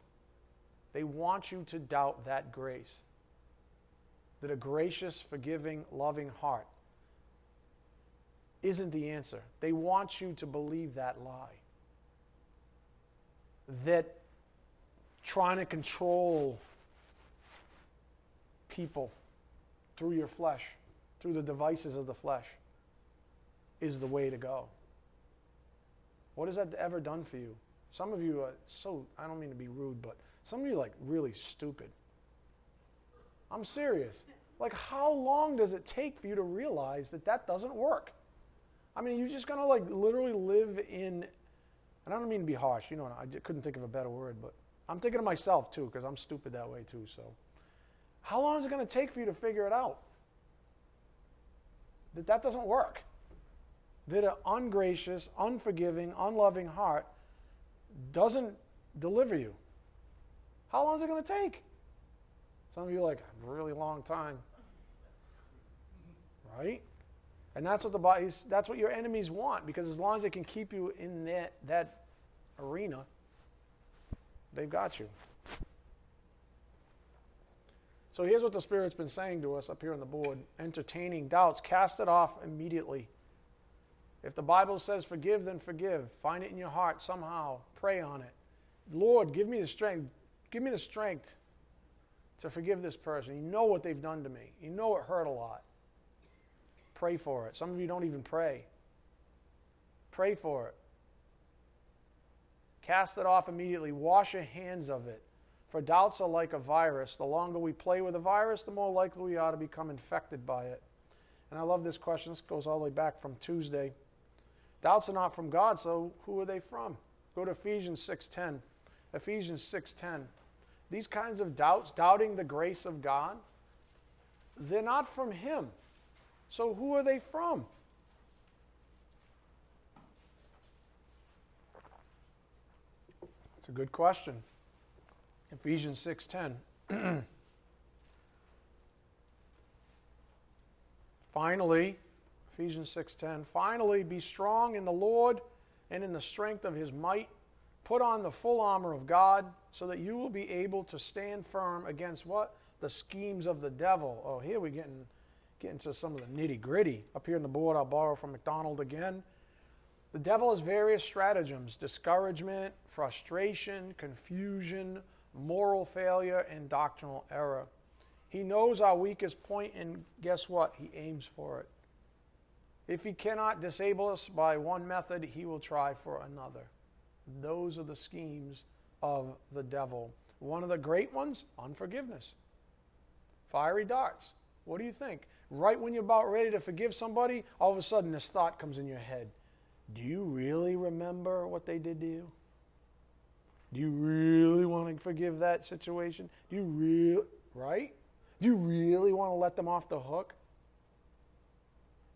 They want you to doubt that grace. That a gracious, forgiving, loving heart isn't the answer. They want you to believe that lie. That trying to control people through your flesh, through the devices of the flesh, is the way to go. What has that ever done for you? Some of you are so, I don't mean to be rude, but some of you are like really stupid. I'm serious. Like, how long does it take for you to realize that that doesn't work? I mean, you're just going to like literally live in, and I don't mean to be harsh, you know, I couldn't think of a better word, but I'm thinking of myself too, because I'm stupid that way too, so. How long is it going to take for you to figure it out? That that doesn't work that an ungracious, unforgiving, unloving heart doesn't deliver you. How long is it going to take? Some of you are like, a really long time. Right? And that's what the body that's what your enemies want, because as long as they can keep you in that, that arena, they've got you. So here's what the Spirit's been saying to us up here on the board entertaining doubts, cast it off immediately. If the Bible says forgive, then forgive. Find it in your heart somehow. Pray on it. Lord, give me the strength. Give me the strength to forgive this person. You know what they've done to me. You know it hurt a lot. Pray for it. Some of you don't even pray. Pray for it. Cast it off immediately. Wash your hands of it. For doubts are like a virus. The longer we play with a virus, the more likely we are to become infected by it. And I love this question. This goes all the way back from Tuesday. Doubts are not from God, so who are they from? Go to Ephesians 6:10. Ephesians 6:10. These kinds of doubts, doubting the grace of God, they're not from him. So who are they from? It's a good question. Ephesians 6:10. Finally, Ephesians 6:10. Finally, be strong in the Lord and in the strength of his might. Put on the full armor of God so that you will be able to stand firm against what? The schemes of the devil. Oh, here we're getting, getting to some of the nitty gritty. Up here on the board, I'll borrow from MacDonald again. The devil has various stratagems discouragement, frustration, confusion, moral failure, and doctrinal error. He knows our weakest point, and guess what? He aims for it. If he cannot disable us by one method, he will try for another. Those are the schemes of the devil. One of the great ones, unforgiveness. Fiery darts. What do you think? Right when you're about ready to forgive somebody, all of a sudden this thought comes in your head Do you really remember what they did to you? Do you really want to forgive that situation? Do you really, right? Do you really want to let them off the hook?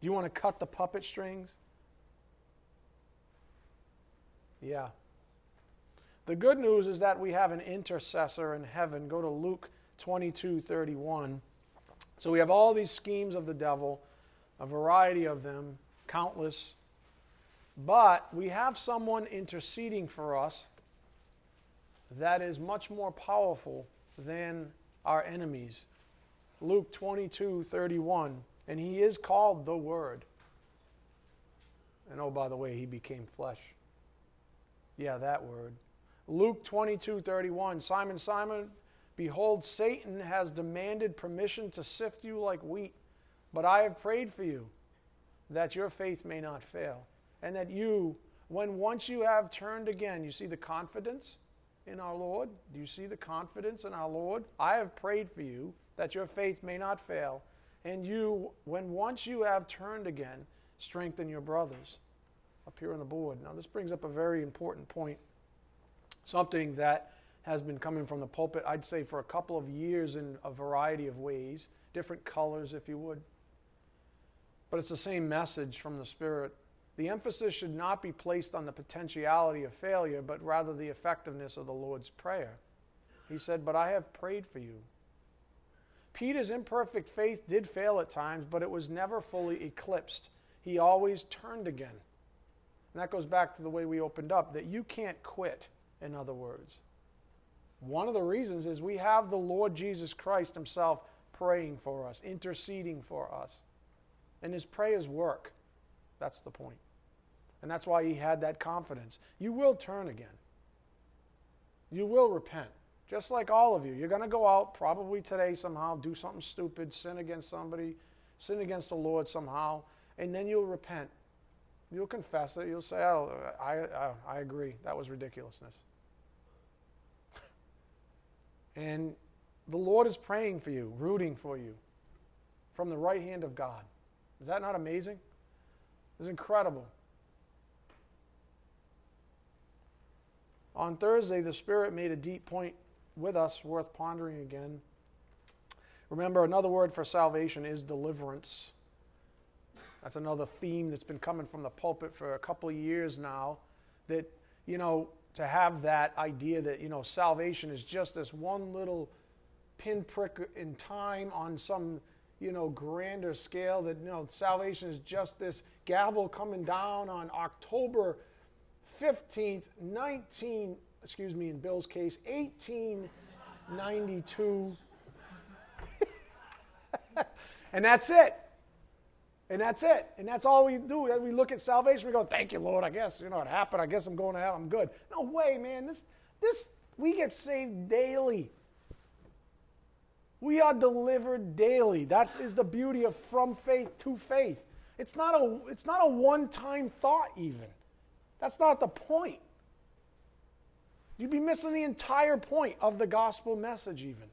Do you want to cut the puppet strings? Yeah. The good news is that we have an intercessor in heaven. Go to Luke 22 31. So we have all these schemes of the devil, a variety of them, countless. But we have someone interceding for us that is much more powerful than our enemies. Luke 22 31. And he is called the Word. And oh, by the way, he became flesh. Yeah, that word. Luke 22 31. Simon, Simon, behold, Satan has demanded permission to sift you like wheat, but I have prayed for you that your faith may not fail, and that you, when once you have turned again, you see the confidence in our Lord? Do you see the confidence in our Lord? I have prayed for you that your faith may not fail, and you, when once you have turned again, strengthen your brothers. Up here on the board. Now, this brings up a very important point. Something that has been coming from the pulpit, I'd say, for a couple of years in a variety of ways, different colors, if you would. But it's the same message from the Spirit. The emphasis should not be placed on the potentiality of failure, but rather the effectiveness of the Lord's Prayer. He said, But I have prayed for you. Peter's imperfect faith did fail at times, but it was never fully eclipsed. He always turned again. And that goes back to the way we opened up that you can't quit, in other words. One of the reasons is we have the Lord Jesus Christ Himself praying for us, interceding for us. And His prayers work. That's the point. And that's why He had that confidence. You will turn again, you will repent. Just like all of you. You're going to go out probably today somehow, do something stupid, sin against somebody, sin against the Lord somehow, and then you'll repent. You'll confess it. You'll say, oh, I, I, I agree. That was ridiculousness. and the Lord is praying for you, rooting for you from the right hand of God. Is that not amazing? It's incredible. On Thursday, the Spirit made a deep point with us worth pondering again. Remember, another word for salvation is deliverance. That's another theme that's been coming from the pulpit for a couple of years now. That, you know, to have that idea that, you know, salvation is just this one little pinprick in time on some, you know, grander scale. That, you know, salvation is just this gavel coming down on October 15th, 19, excuse me, in Bill's case, 1892. and that's it. And that's it. And that's all we do. We look at salvation, we go, Thank you, Lord. I guess, you know, it happened. I guess I'm going to hell. I'm good. No way, man. This this we get saved daily. We are delivered daily. That is the beauty of from faith to faith. It's not a it's not a one-time thought even. That's not the point. You'd be missing the entire point of the gospel message even.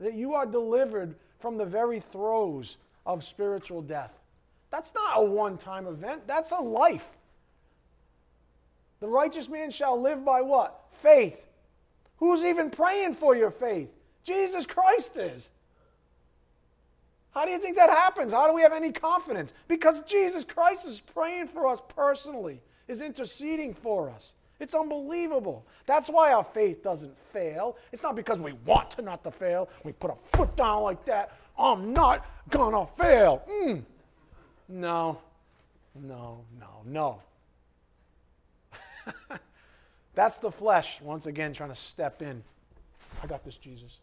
That you are delivered from the very throes of spiritual death. That's not a one time event, that's a life. The righteous man shall live by what? Faith. Who's even praying for your faith? Jesus Christ is. How do you think that happens? How do we have any confidence? Because Jesus Christ is praying for us personally, is interceding for us. It's unbelievable. That's why our faith doesn't fail. It's not because we want to not to fail. We put a foot down like that. I'm not gonna fail. Mm. No, no, no, no. That's the flesh, once again, trying to step in. I got this, Jesus.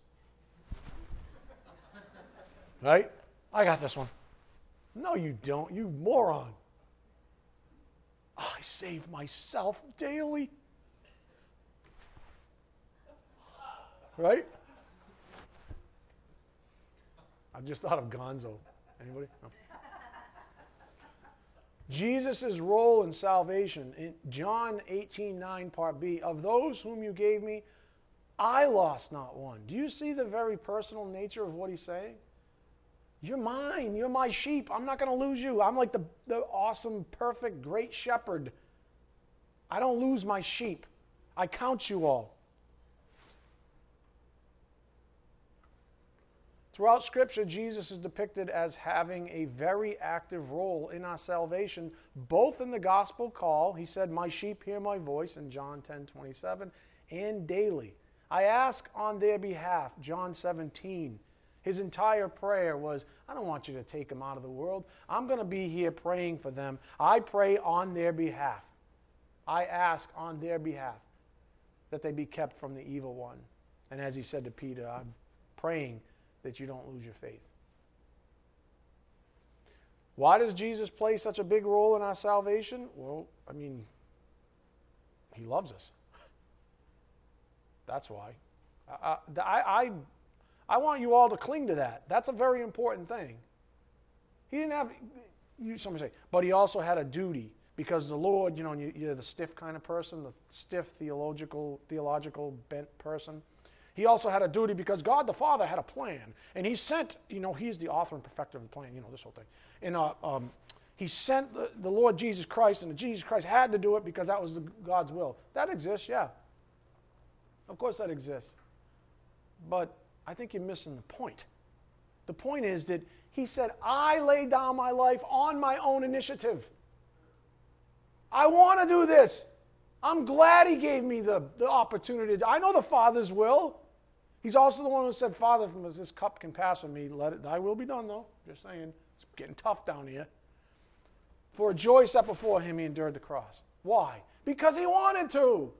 Right? I got this one. No, you don't, you moron. I save myself daily. Right? I just thought of Gonzo. Anybody? No. Jesus' role in salvation in John 18 9, part B of those whom you gave me, I lost not one. Do you see the very personal nature of what he's saying? You're mine. You're my sheep. I'm not going to lose you. I'm like the, the awesome, perfect, great shepherd. I don't lose my sheep. I count you all. Throughout Scripture, Jesus is depicted as having a very active role in our salvation, both in the gospel call, he said, My sheep hear my voice in John 10 27, and daily. I ask on their behalf, John 17. His entire prayer was, I don't want you to take them out of the world. I'm going to be here praying for them. I pray on their behalf. I ask on their behalf that they be kept from the evil one. And as he said to Peter, I'm praying that you don't lose your faith. Why does Jesus play such a big role in our salvation? Well, I mean, he loves us. That's why. I, I, I, want you all to cling to that. That's a very important thing. He didn't have, you, somebody say, but he also had a duty because the Lord, you know, you're the stiff kind of person, the stiff theological, theological bent person. He also had a duty because God the Father had a plan, and He sent, you know, He's the author and perfecter of the plan, you know, this whole thing. And uh, um, He sent the, the, Lord Jesus Christ, and Jesus Christ had to do it because that was the, God's will. That exists, yeah. Of course, that exists. But I think you're missing the point. The point is that He said, I lay down my life on my own initiative. I want to do this. I'm glad he gave me the, the opportunity. I know the Father's will. He's also the one who said, Father, if this cup can pass from me, let it, thy will be done, though. Just saying. It's getting tough down here. For a joy set before him, he endured the cross. Why? Because he wanted to.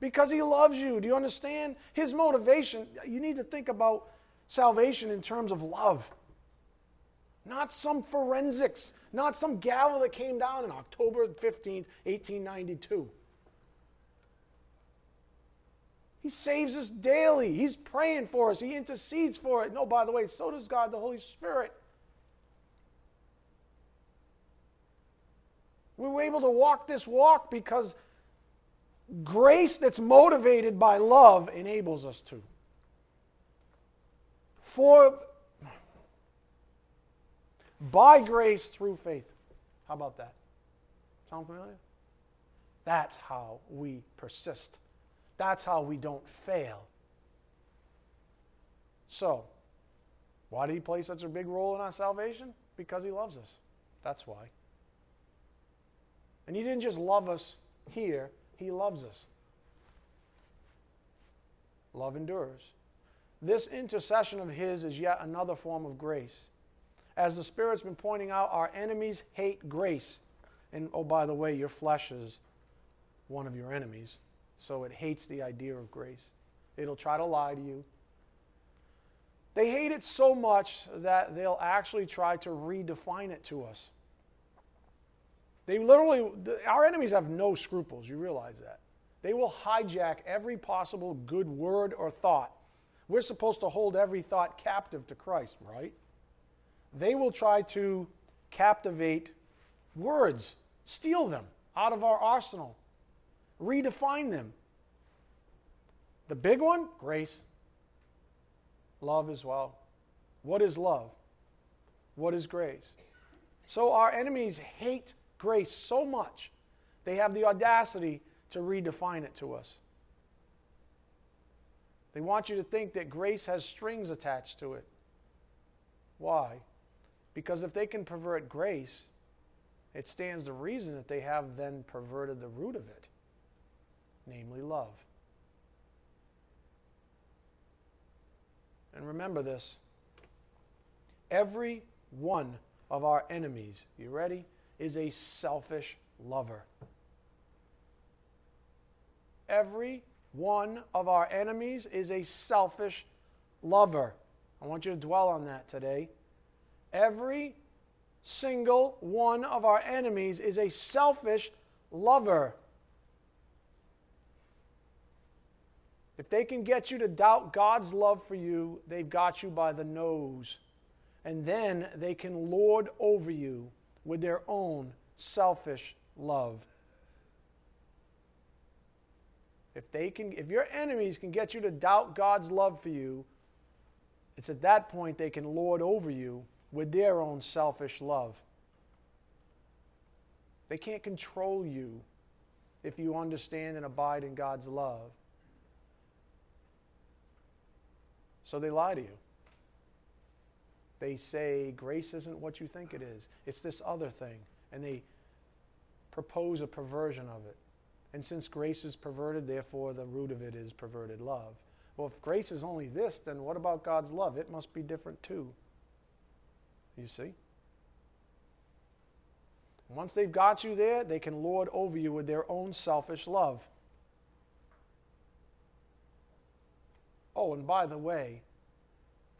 Because he loves you. Do you understand? His motivation, you need to think about salvation in terms of love. Not some forensics, not some gavel that came down on October 15th, 1892. He saves us daily. He's praying for us. He intercedes for it. No, by the way, so does God the Holy Spirit. We were able to walk this walk because grace that's motivated by love enables us to. For by grace through faith. How about that? Sound familiar? That's how we persist. That's how we don't fail. So, why did he play such a big role in our salvation? Because he loves us. That's why. And he didn't just love us here, he loves us. Love endures. This intercession of his is yet another form of grace. As the Spirit's been pointing out, our enemies hate grace. And oh, by the way, your flesh is one of your enemies. So it hates the idea of grace. It'll try to lie to you. They hate it so much that they'll actually try to redefine it to us. They literally, our enemies have no scruples. You realize that. They will hijack every possible good word or thought. We're supposed to hold every thought captive to Christ, right? they will try to captivate words, steal them out of our arsenal, redefine them. The big one, grace. Love as well. What is love? What is grace? So our enemies hate grace so much, they have the audacity to redefine it to us. They want you to think that grace has strings attached to it. Why? Because if they can pervert grace, it stands to reason that they have then perverted the root of it, namely love. And remember this every one of our enemies, you ready, is a selfish lover. Every one of our enemies is a selfish lover. I want you to dwell on that today. Every single one of our enemies is a selfish lover. If they can get you to doubt God's love for you, they've got you by the nose. And then they can lord over you with their own selfish love. If they can if your enemies can get you to doubt God's love for you, it's at that point they can lord over you with their own selfish love. They can't control you if you understand and abide in God's love. So they lie to you. They say grace isn't what you think it is, it's this other thing. And they propose a perversion of it. And since grace is perverted, therefore the root of it is perverted love. Well, if grace is only this, then what about God's love? It must be different too. You see? Once they've got you there, they can lord over you with their own selfish love. Oh, and by the way,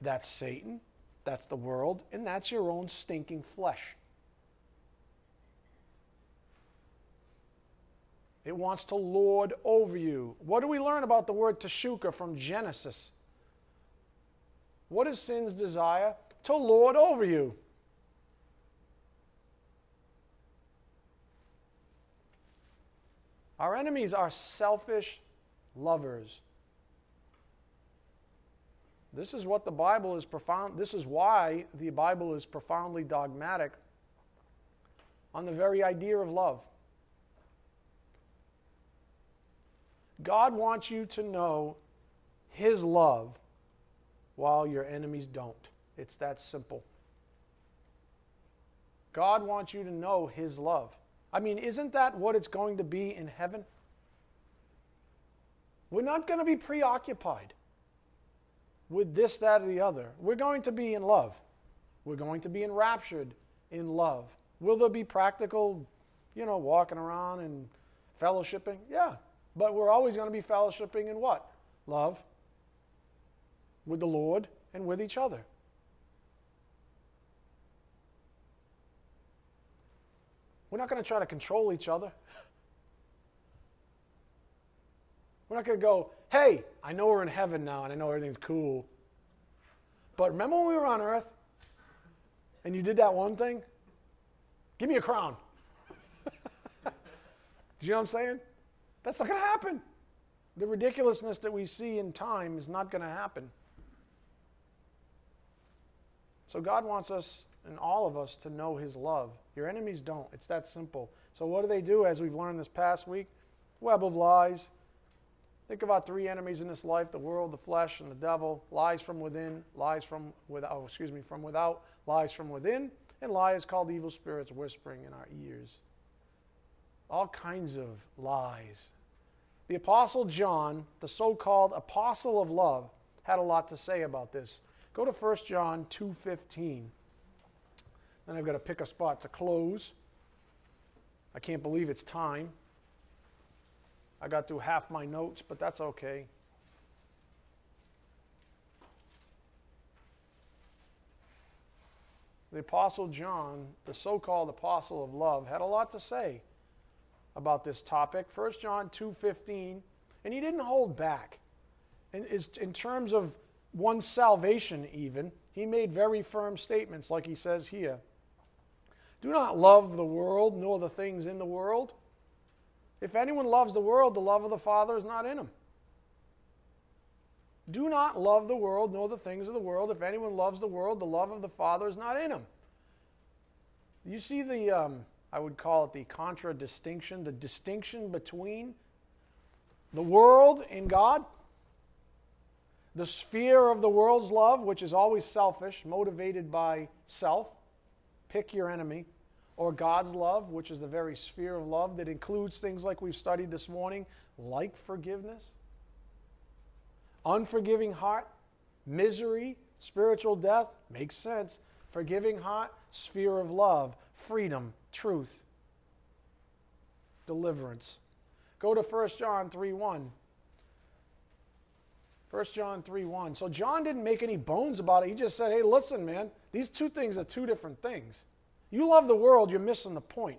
that's Satan, that's the world, and that's your own stinking flesh. It wants to lord over you. What do we learn about the word teshuka from Genesis? What is sin's desire? To lord over you. Our enemies are selfish lovers. This is what the Bible is profound. This is why the Bible is profoundly dogmatic on the very idea of love. God wants you to know His love while your enemies don't. It's that simple. God wants you to know His love. I mean, isn't that what it's going to be in heaven? We're not going to be preoccupied with this, that, or the other. We're going to be in love. We're going to be enraptured in love. Will there be practical, you know, walking around and fellowshipping? Yeah. But we're always going to be fellowshipping in what? Love with the Lord and with each other. We're not going to try to control each other. We're not going to go, hey, I know we're in heaven now and I know everything's cool. But remember when we were on earth and you did that one thing? Give me a crown. do you know what I'm saying? That's not going to happen. The ridiculousness that we see in time is not going to happen. So God wants us and all of us to know His love. Your enemies don't. It's that simple. So, what do they do as we've learned this past week? Web of lies. Think about three enemies in this life the world, the flesh, and the devil. Lies from within, lies from without, oh, excuse me, from without, lies from within, and lies called evil spirits whispering in our ears. All kinds of lies. The Apostle John, the so called apostle of love, had a lot to say about this. Go to 1 John 2.15. Then I've got to pick a spot to close. I can't believe it's time. I got through half my notes, but that's okay. The Apostle John, the so called apostle of love, had a lot to say about this topic. 1 John 2.15, and he didn't hold back. In, in terms of one's salvation, even, he made very firm statements, like he says here. Do not love the world, nor the things in the world. If anyone loves the world, the love of the Father is not in him. Do not love the world, nor the things of the world. If anyone loves the world, the love of the Father is not in him. You see the, um, I would call it the contradistinction, the distinction between the world and God, the sphere of the world's love, which is always selfish, motivated by self, pick your enemy, or God's love, which is the very sphere of love that includes things like we've studied this morning, like forgiveness, unforgiving heart, misery, spiritual death, makes sense. Forgiving heart, sphere of love, freedom, truth, deliverance. Go to 1 John 3 1. 1 John 3 1. So John didn't make any bones about it. He just said, hey, listen, man, these two things are two different things. You love the world, you're missing the point.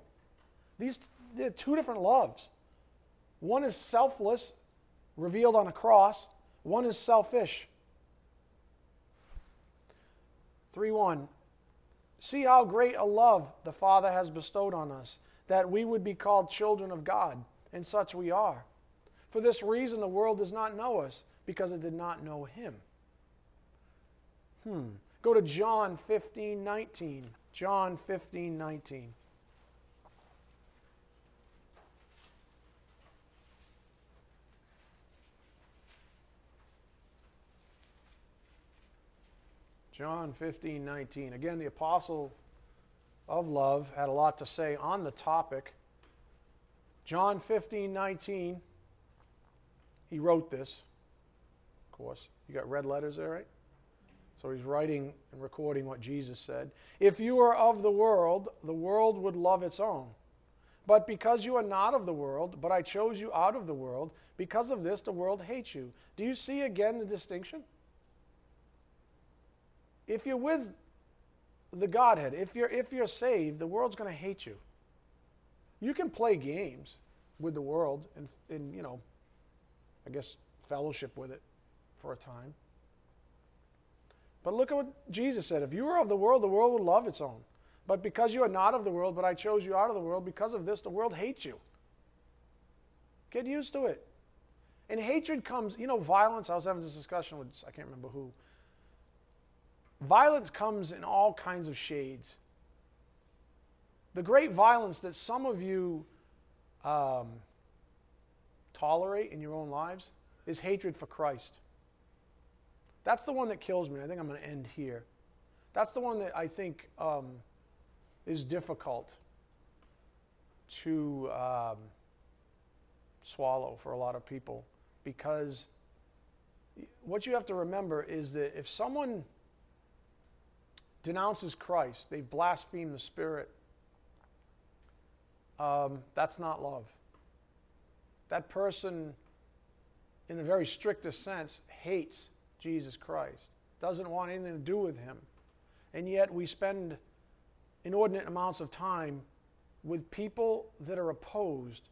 These are two different loves. One is selfless, revealed on a cross, one is selfish. 3 1. See how great a love the Father has bestowed on us, that we would be called children of God, and such we are. For this reason, the world does not know us, because it did not know Him. Hmm. Go to John 15 19. John 15 19. John 15, 19. Again, the apostle of love had a lot to say on the topic. John 15, 19. He wrote this, of course. You got red letters there, right? So he's writing and recording what Jesus said. If you are of the world, the world would love its own. But because you are not of the world, but I chose you out of the world, because of this the world hates you. Do you see again the distinction? If you're with the Godhead, if you're, if you're saved, the world's going to hate you. You can play games with the world and, and, you know, I guess fellowship with it for a time. But look at what Jesus said. If you were of the world, the world would love its own. But because you are not of the world, but I chose you out of the world, because of this, the world hates you. Get used to it. And hatred comes, you know, violence. I was having this discussion with, I can't remember who. Violence comes in all kinds of shades. The great violence that some of you um, tolerate in your own lives is hatred for Christ. That's the one that kills me. I think I'm going to end here. That's the one that I think um, is difficult to um, swallow for a lot of people because what you have to remember is that if someone denounces Christ, they've blasphemed the Spirit, um, that's not love. That person, in the very strictest sense, hates Jesus Christ, doesn't want anything to do with him. And yet we spend inordinate amounts of time with people that are opposed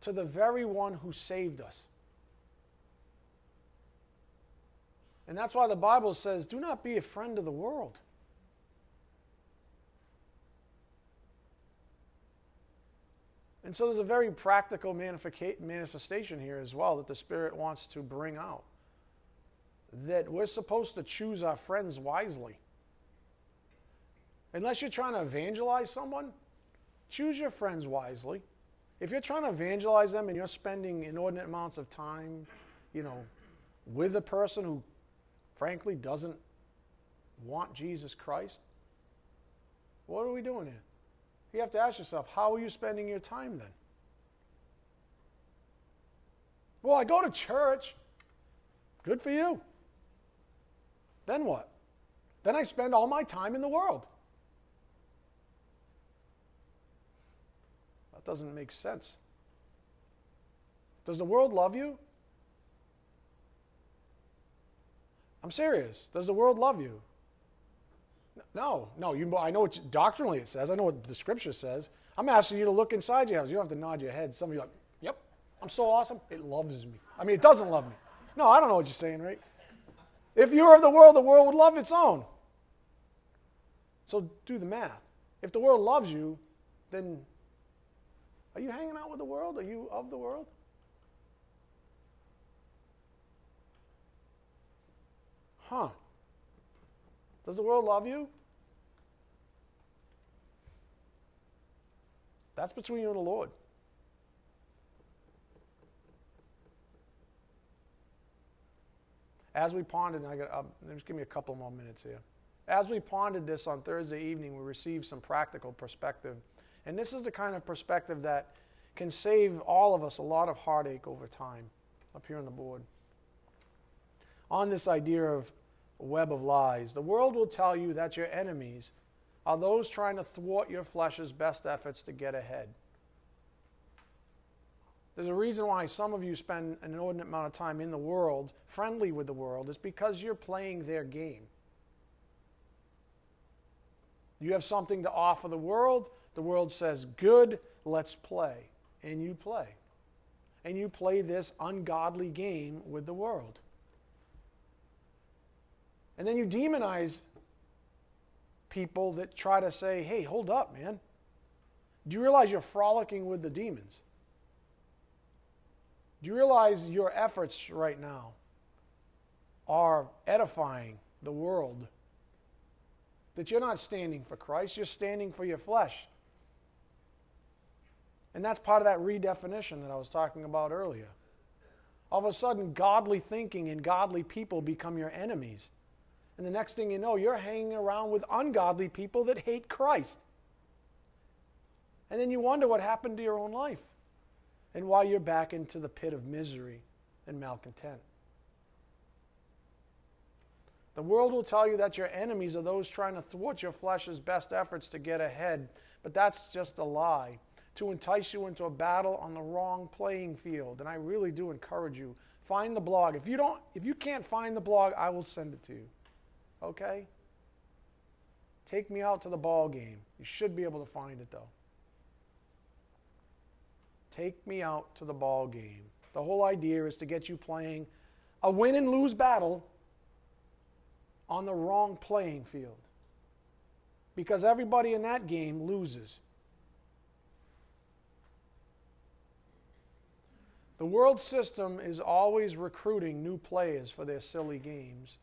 to the very one who saved us. And that's why the Bible says, do not be a friend of the world. And so there's a very practical manifestation here as well that the Spirit wants to bring out. That we're supposed to choose our friends wisely. Unless you're trying to evangelize someone, choose your friends wisely. If you're trying to evangelize them and you're spending inordinate amounts of time, you know, with a person who frankly doesn't want Jesus Christ, what are we doing here? You have to ask yourself, how are you spending your time then? Well, I go to church. Good for you. Then what? Then I spend all my time in the world. That doesn't make sense. Does the world love you? I'm serious. Does the world love you? No, no. You, I know what doctrinally it says. I know what the scripture says. I'm asking you to look inside your house. You don't have to nod your head. Some of you are like, yep, I'm so awesome. It loves me. I mean, it doesn't love me. No, I don't know what you're saying, right? If you were of the world, the world would love its own. So do the math. If the world loves you, then are you hanging out with the world? Are you of the world? Huh. Does the world love you? That's between you and the Lord. As we pondered, and I got, uh, just give me a couple more minutes here. As we pondered this on Thursday evening, we received some practical perspective. And this is the kind of perspective that can save all of us a lot of heartache over time up here on the board. On this idea of a web of lies, the world will tell you that your enemies are those trying to thwart your flesh's best efforts to get ahead. There's a reason why some of you spend an inordinate amount of time in the world, friendly with the world, is because you're playing their game. You have something to offer the world. The world says, Good, let's play. And you play. And you play this ungodly game with the world. And then you demonize people that try to say, hey, hold up, man. Do you realize you're frolicking with the demons? Do you realize your efforts right now are edifying the world? That you're not standing for Christ, you're standing for your flesh. And that's part of that redefinition that I was talking about earlier. All of a sudden, godly thinking and godly people become your enemies And the next thing you know, you're hanging around with ungodly people that hate Christ. And then you wonder what happened to your own life and why you're back into the pit of misery and malcontent. The world will tell you that your enemies are those trying to thwart your flesh's best efforts to get ahead, but that's just a lie to entice you into a battle on the wrong playing field. And I really do encourage you find the blog. If you don't if you can't find the blog, I will send it to you. Okay? Take me out to the ball game. You should be able to find it though. Take me out to the ball game. The whole idea is to get you playing a win and lose battle on the wrong playing field. Because everybody in that game loses. The world system is always recruiting new players for their silly games.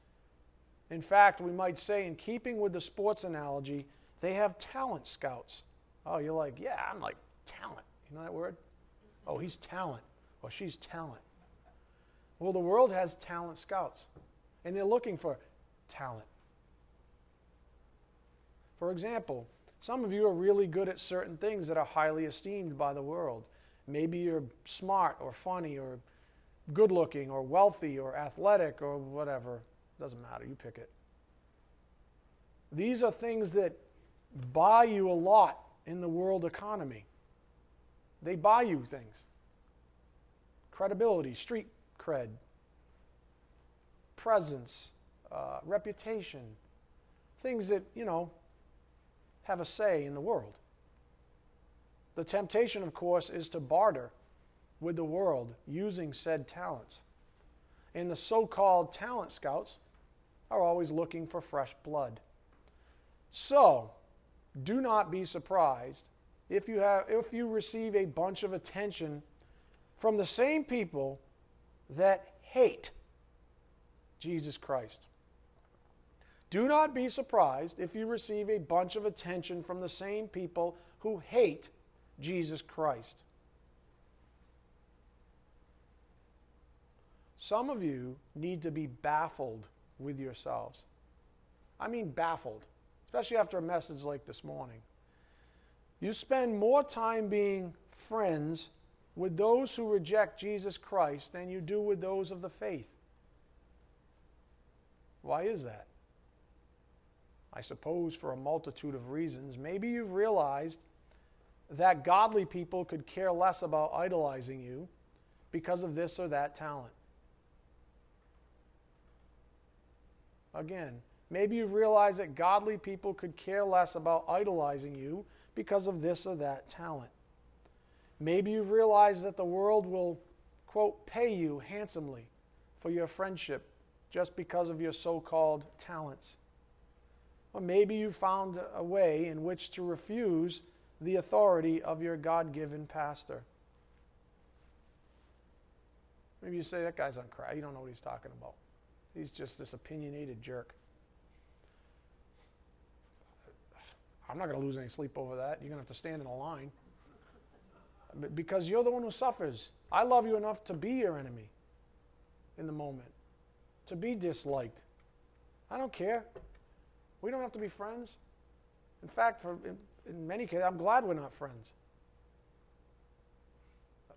In fact, we might say, in keeping with the sports analogy, they have talent scouts. Oh, you're like, yeah, I'm like talent. You know that word? Oh, he's talent. Or she's talent. Well, the world has talent scouts, and they're looking for talent. For example, some of you are really good at certain things that are highly esteemed by the world. Maybe you're smart or funny or good looking or wealthy or athletic or whatever. Doesn't matter, you pick it. These are things that buy you a lot in the world economy. They buy you things credibility, street cred, presence, uh, reputation, things that, you know, have a say in the world. The temptation, of course, is to barter with the world using said talents. And the so called talent scouts are always looking for fresh blood. So, do not be surprised if you, have, if you receive a bunch of attention from the same people that hate Jesus Christ. Do not be surprised if you receive a bunch of attention from the same people who hate Jesus Christ. Some of you need to be baffled with yourselves. I mean, baffled, especially after a message like this morning. You spend more time being friends with those who reject Jesus Christ than you do with those of the faith. Why is that? I suppose for a multitude of reasons. Maybe you've realized that godly people could care less about idolizing you because of this or that talent. Again, maybe you've realized that godly people could care less about idolizing you because of this or that talent. Maybe you've realized that the world will, quote, pay you handsomely for your friendship just because of your so called talents. Or maybe you found a way in which to refuse the authority of your God given pastor. Maybe you say, that guy's on crack. You don't know what he's talking about. He's just this opinionated jerk. I'm not going to lose any sleep over that. You're going to have to stand in a line. Because you're the one who suffers. I love you enough to be your enemy in the moment, to be disliked. I don't care. We don't have to be friends. In fact, for, in, in many cases, I'm glad we're not friends.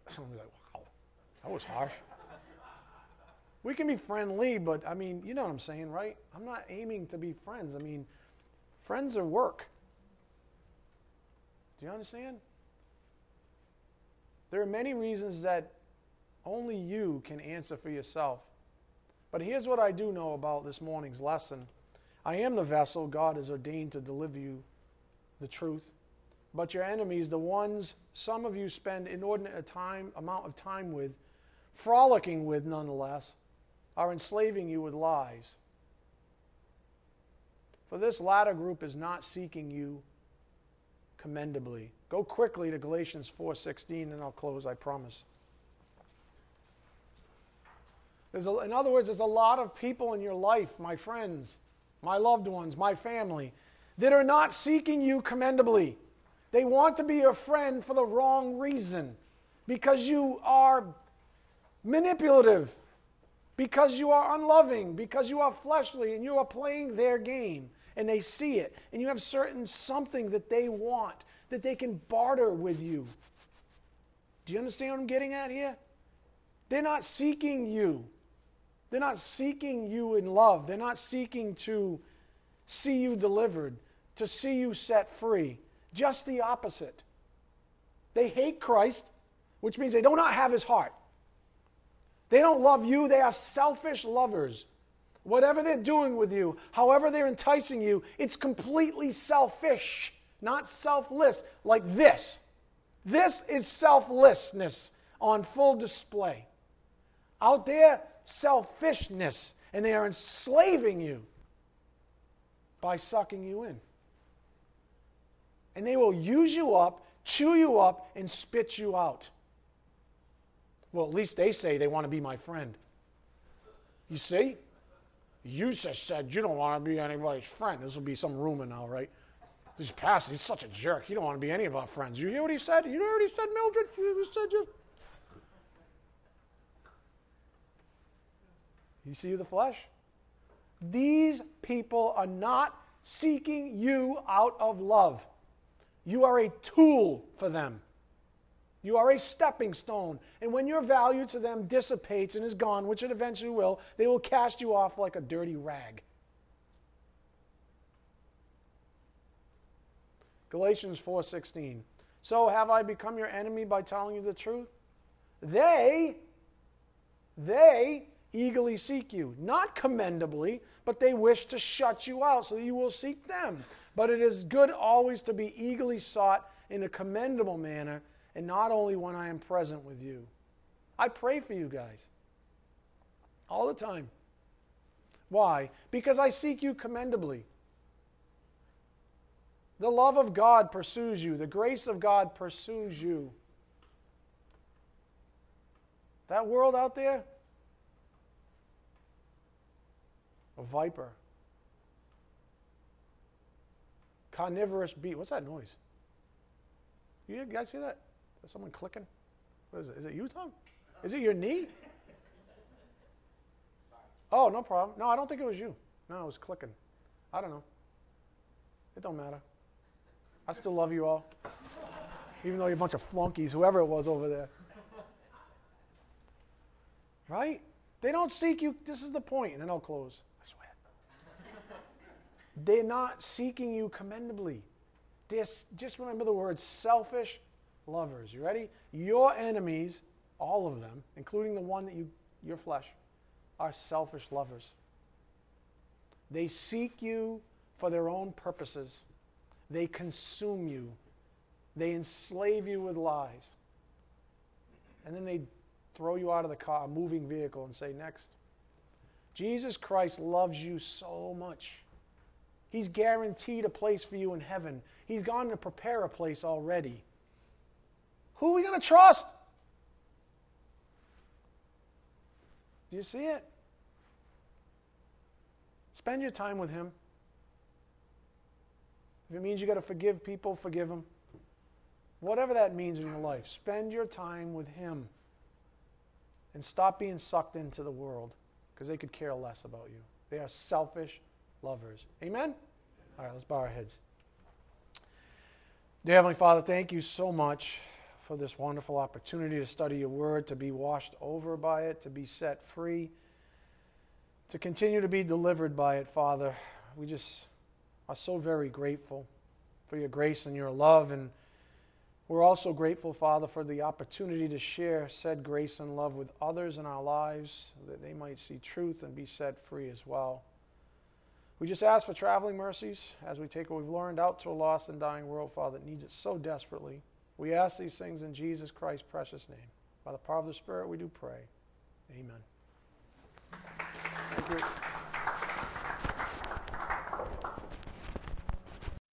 Someone will be like, wow, that was harsh. we can be friendly, but I mean, you know what I'm saying, right? I'm not aiming to be friends. I mean, friends are work. Do you understand? There are many reasons that only you can answer for yourself. But here's what I do know about this morning's lesson I am the vessel God has ordained to deliver you the truth. But your enemies, the ones some of you spend inordinate time, amount of time with, frolicking with nonetheless, are enslaving you with lies. For this latter group is not seeking you commendably. Go quickly to Galatians 4:16 and I'll close, I promise. There's a, in other words, there's a lot of people in your life, my friends, my loved ones, my family, that are not seeking you commendably. They want to be your friend for the wrong reason because you are manipulative, because you are unloving, because you are fleshly, and you are playing their game, and they see it, and you have certain something that they want that they can barter with you. Do you understand what I'm getting at here? They're not seeking you. They're not seeking you in love. They're not seeking to see you delivered, to see you set free. Just the opposite. They hate Christ, which means they do not have his heart. They don't love you, they are selfish lovers. Whatever they're doing with you, however they're enticing you, it's completely selfish, not selfless, like this. This is selflessness on full display. Out there, selfishness, and they are enslaving you by sucking you in. And they will use you up, chew you up, and spit you out. Well, at least they say they want to be my friend. You see? You just said you don't want to be anybody's friend. This will be some rumor now, right? This pastor, he's such a jerk. He don't want to be any of our friends. You hear what he said? You know what he said, Mildred? You said you. You see the flesh? These people are not seeking you out of love. You are a tool for them. You are a stepping stone. And when your value to them dissipates and is gone, which it eventually will, they will cast you off like a dirty rag. Galatians 4:16. So have I become your enemy by telling you the truth? They they eagerly seek you, not commendably, but they wish to shut you out so that you will seek them. But it is good always to be eagerly sought in a commendable manner, and not only when I am present with you. I pray for you guys all the time. Why? Because I seek you commendably. The love of God pursues you, the grace of God pursues you. That world out there, a viper. Carnivorous beast. What's that noise? You guys see that? Is someone clicking? What is it? Is it you, Tom? Is it your knee? Oh, no problem. No, I don't think it was you. No, it was clicking. I don't know. It don't matter. I still love you all. Even though you're a bunch of flunkies, whoever it was over there. Right? They don't seek you. This is the point, and then I'll close. I swear. They're not seeking you commendably. They're, just remember the word selfish lovers. You ready? Your enemies, all of them, including the one that you, your flesh, are selfish lovers. They seek you for their own purposes. They consume you. They enslave you with lies. And then they throw you out of the car, a moving vehicle, and say, Next. Jesus Christ loves you so much He's guaranteed a place for you in heaven. He's gone to prepare a place already. Who are we going to trust? Do you see it? Spend your time with Him. If it means you got to forgive people, forgive them. Whatever that means in your life, spend your time with Him. And stop being sucked into the world because they could care less about you. They are selfish lovers. Amen? All right, let's bow our heads. Dear Heavenly Father, thank you so much for this wonderful opportunity to study your word, to be washed over by it, to be set free, to continue to be delivered by it, Father. We just are so very grateful for your grace and your love. And we're also grateful, Father, for the opportunity to share said grace and love with others in our lives, that they might see truth and be set free as well. We just ask for traveling mercies as we take what we've learned out to a lost and dying world, Father, that needs it so desperately. We ask these things in Jesus Christ's precious name. By the power of the Spirit, we do pray. Amen.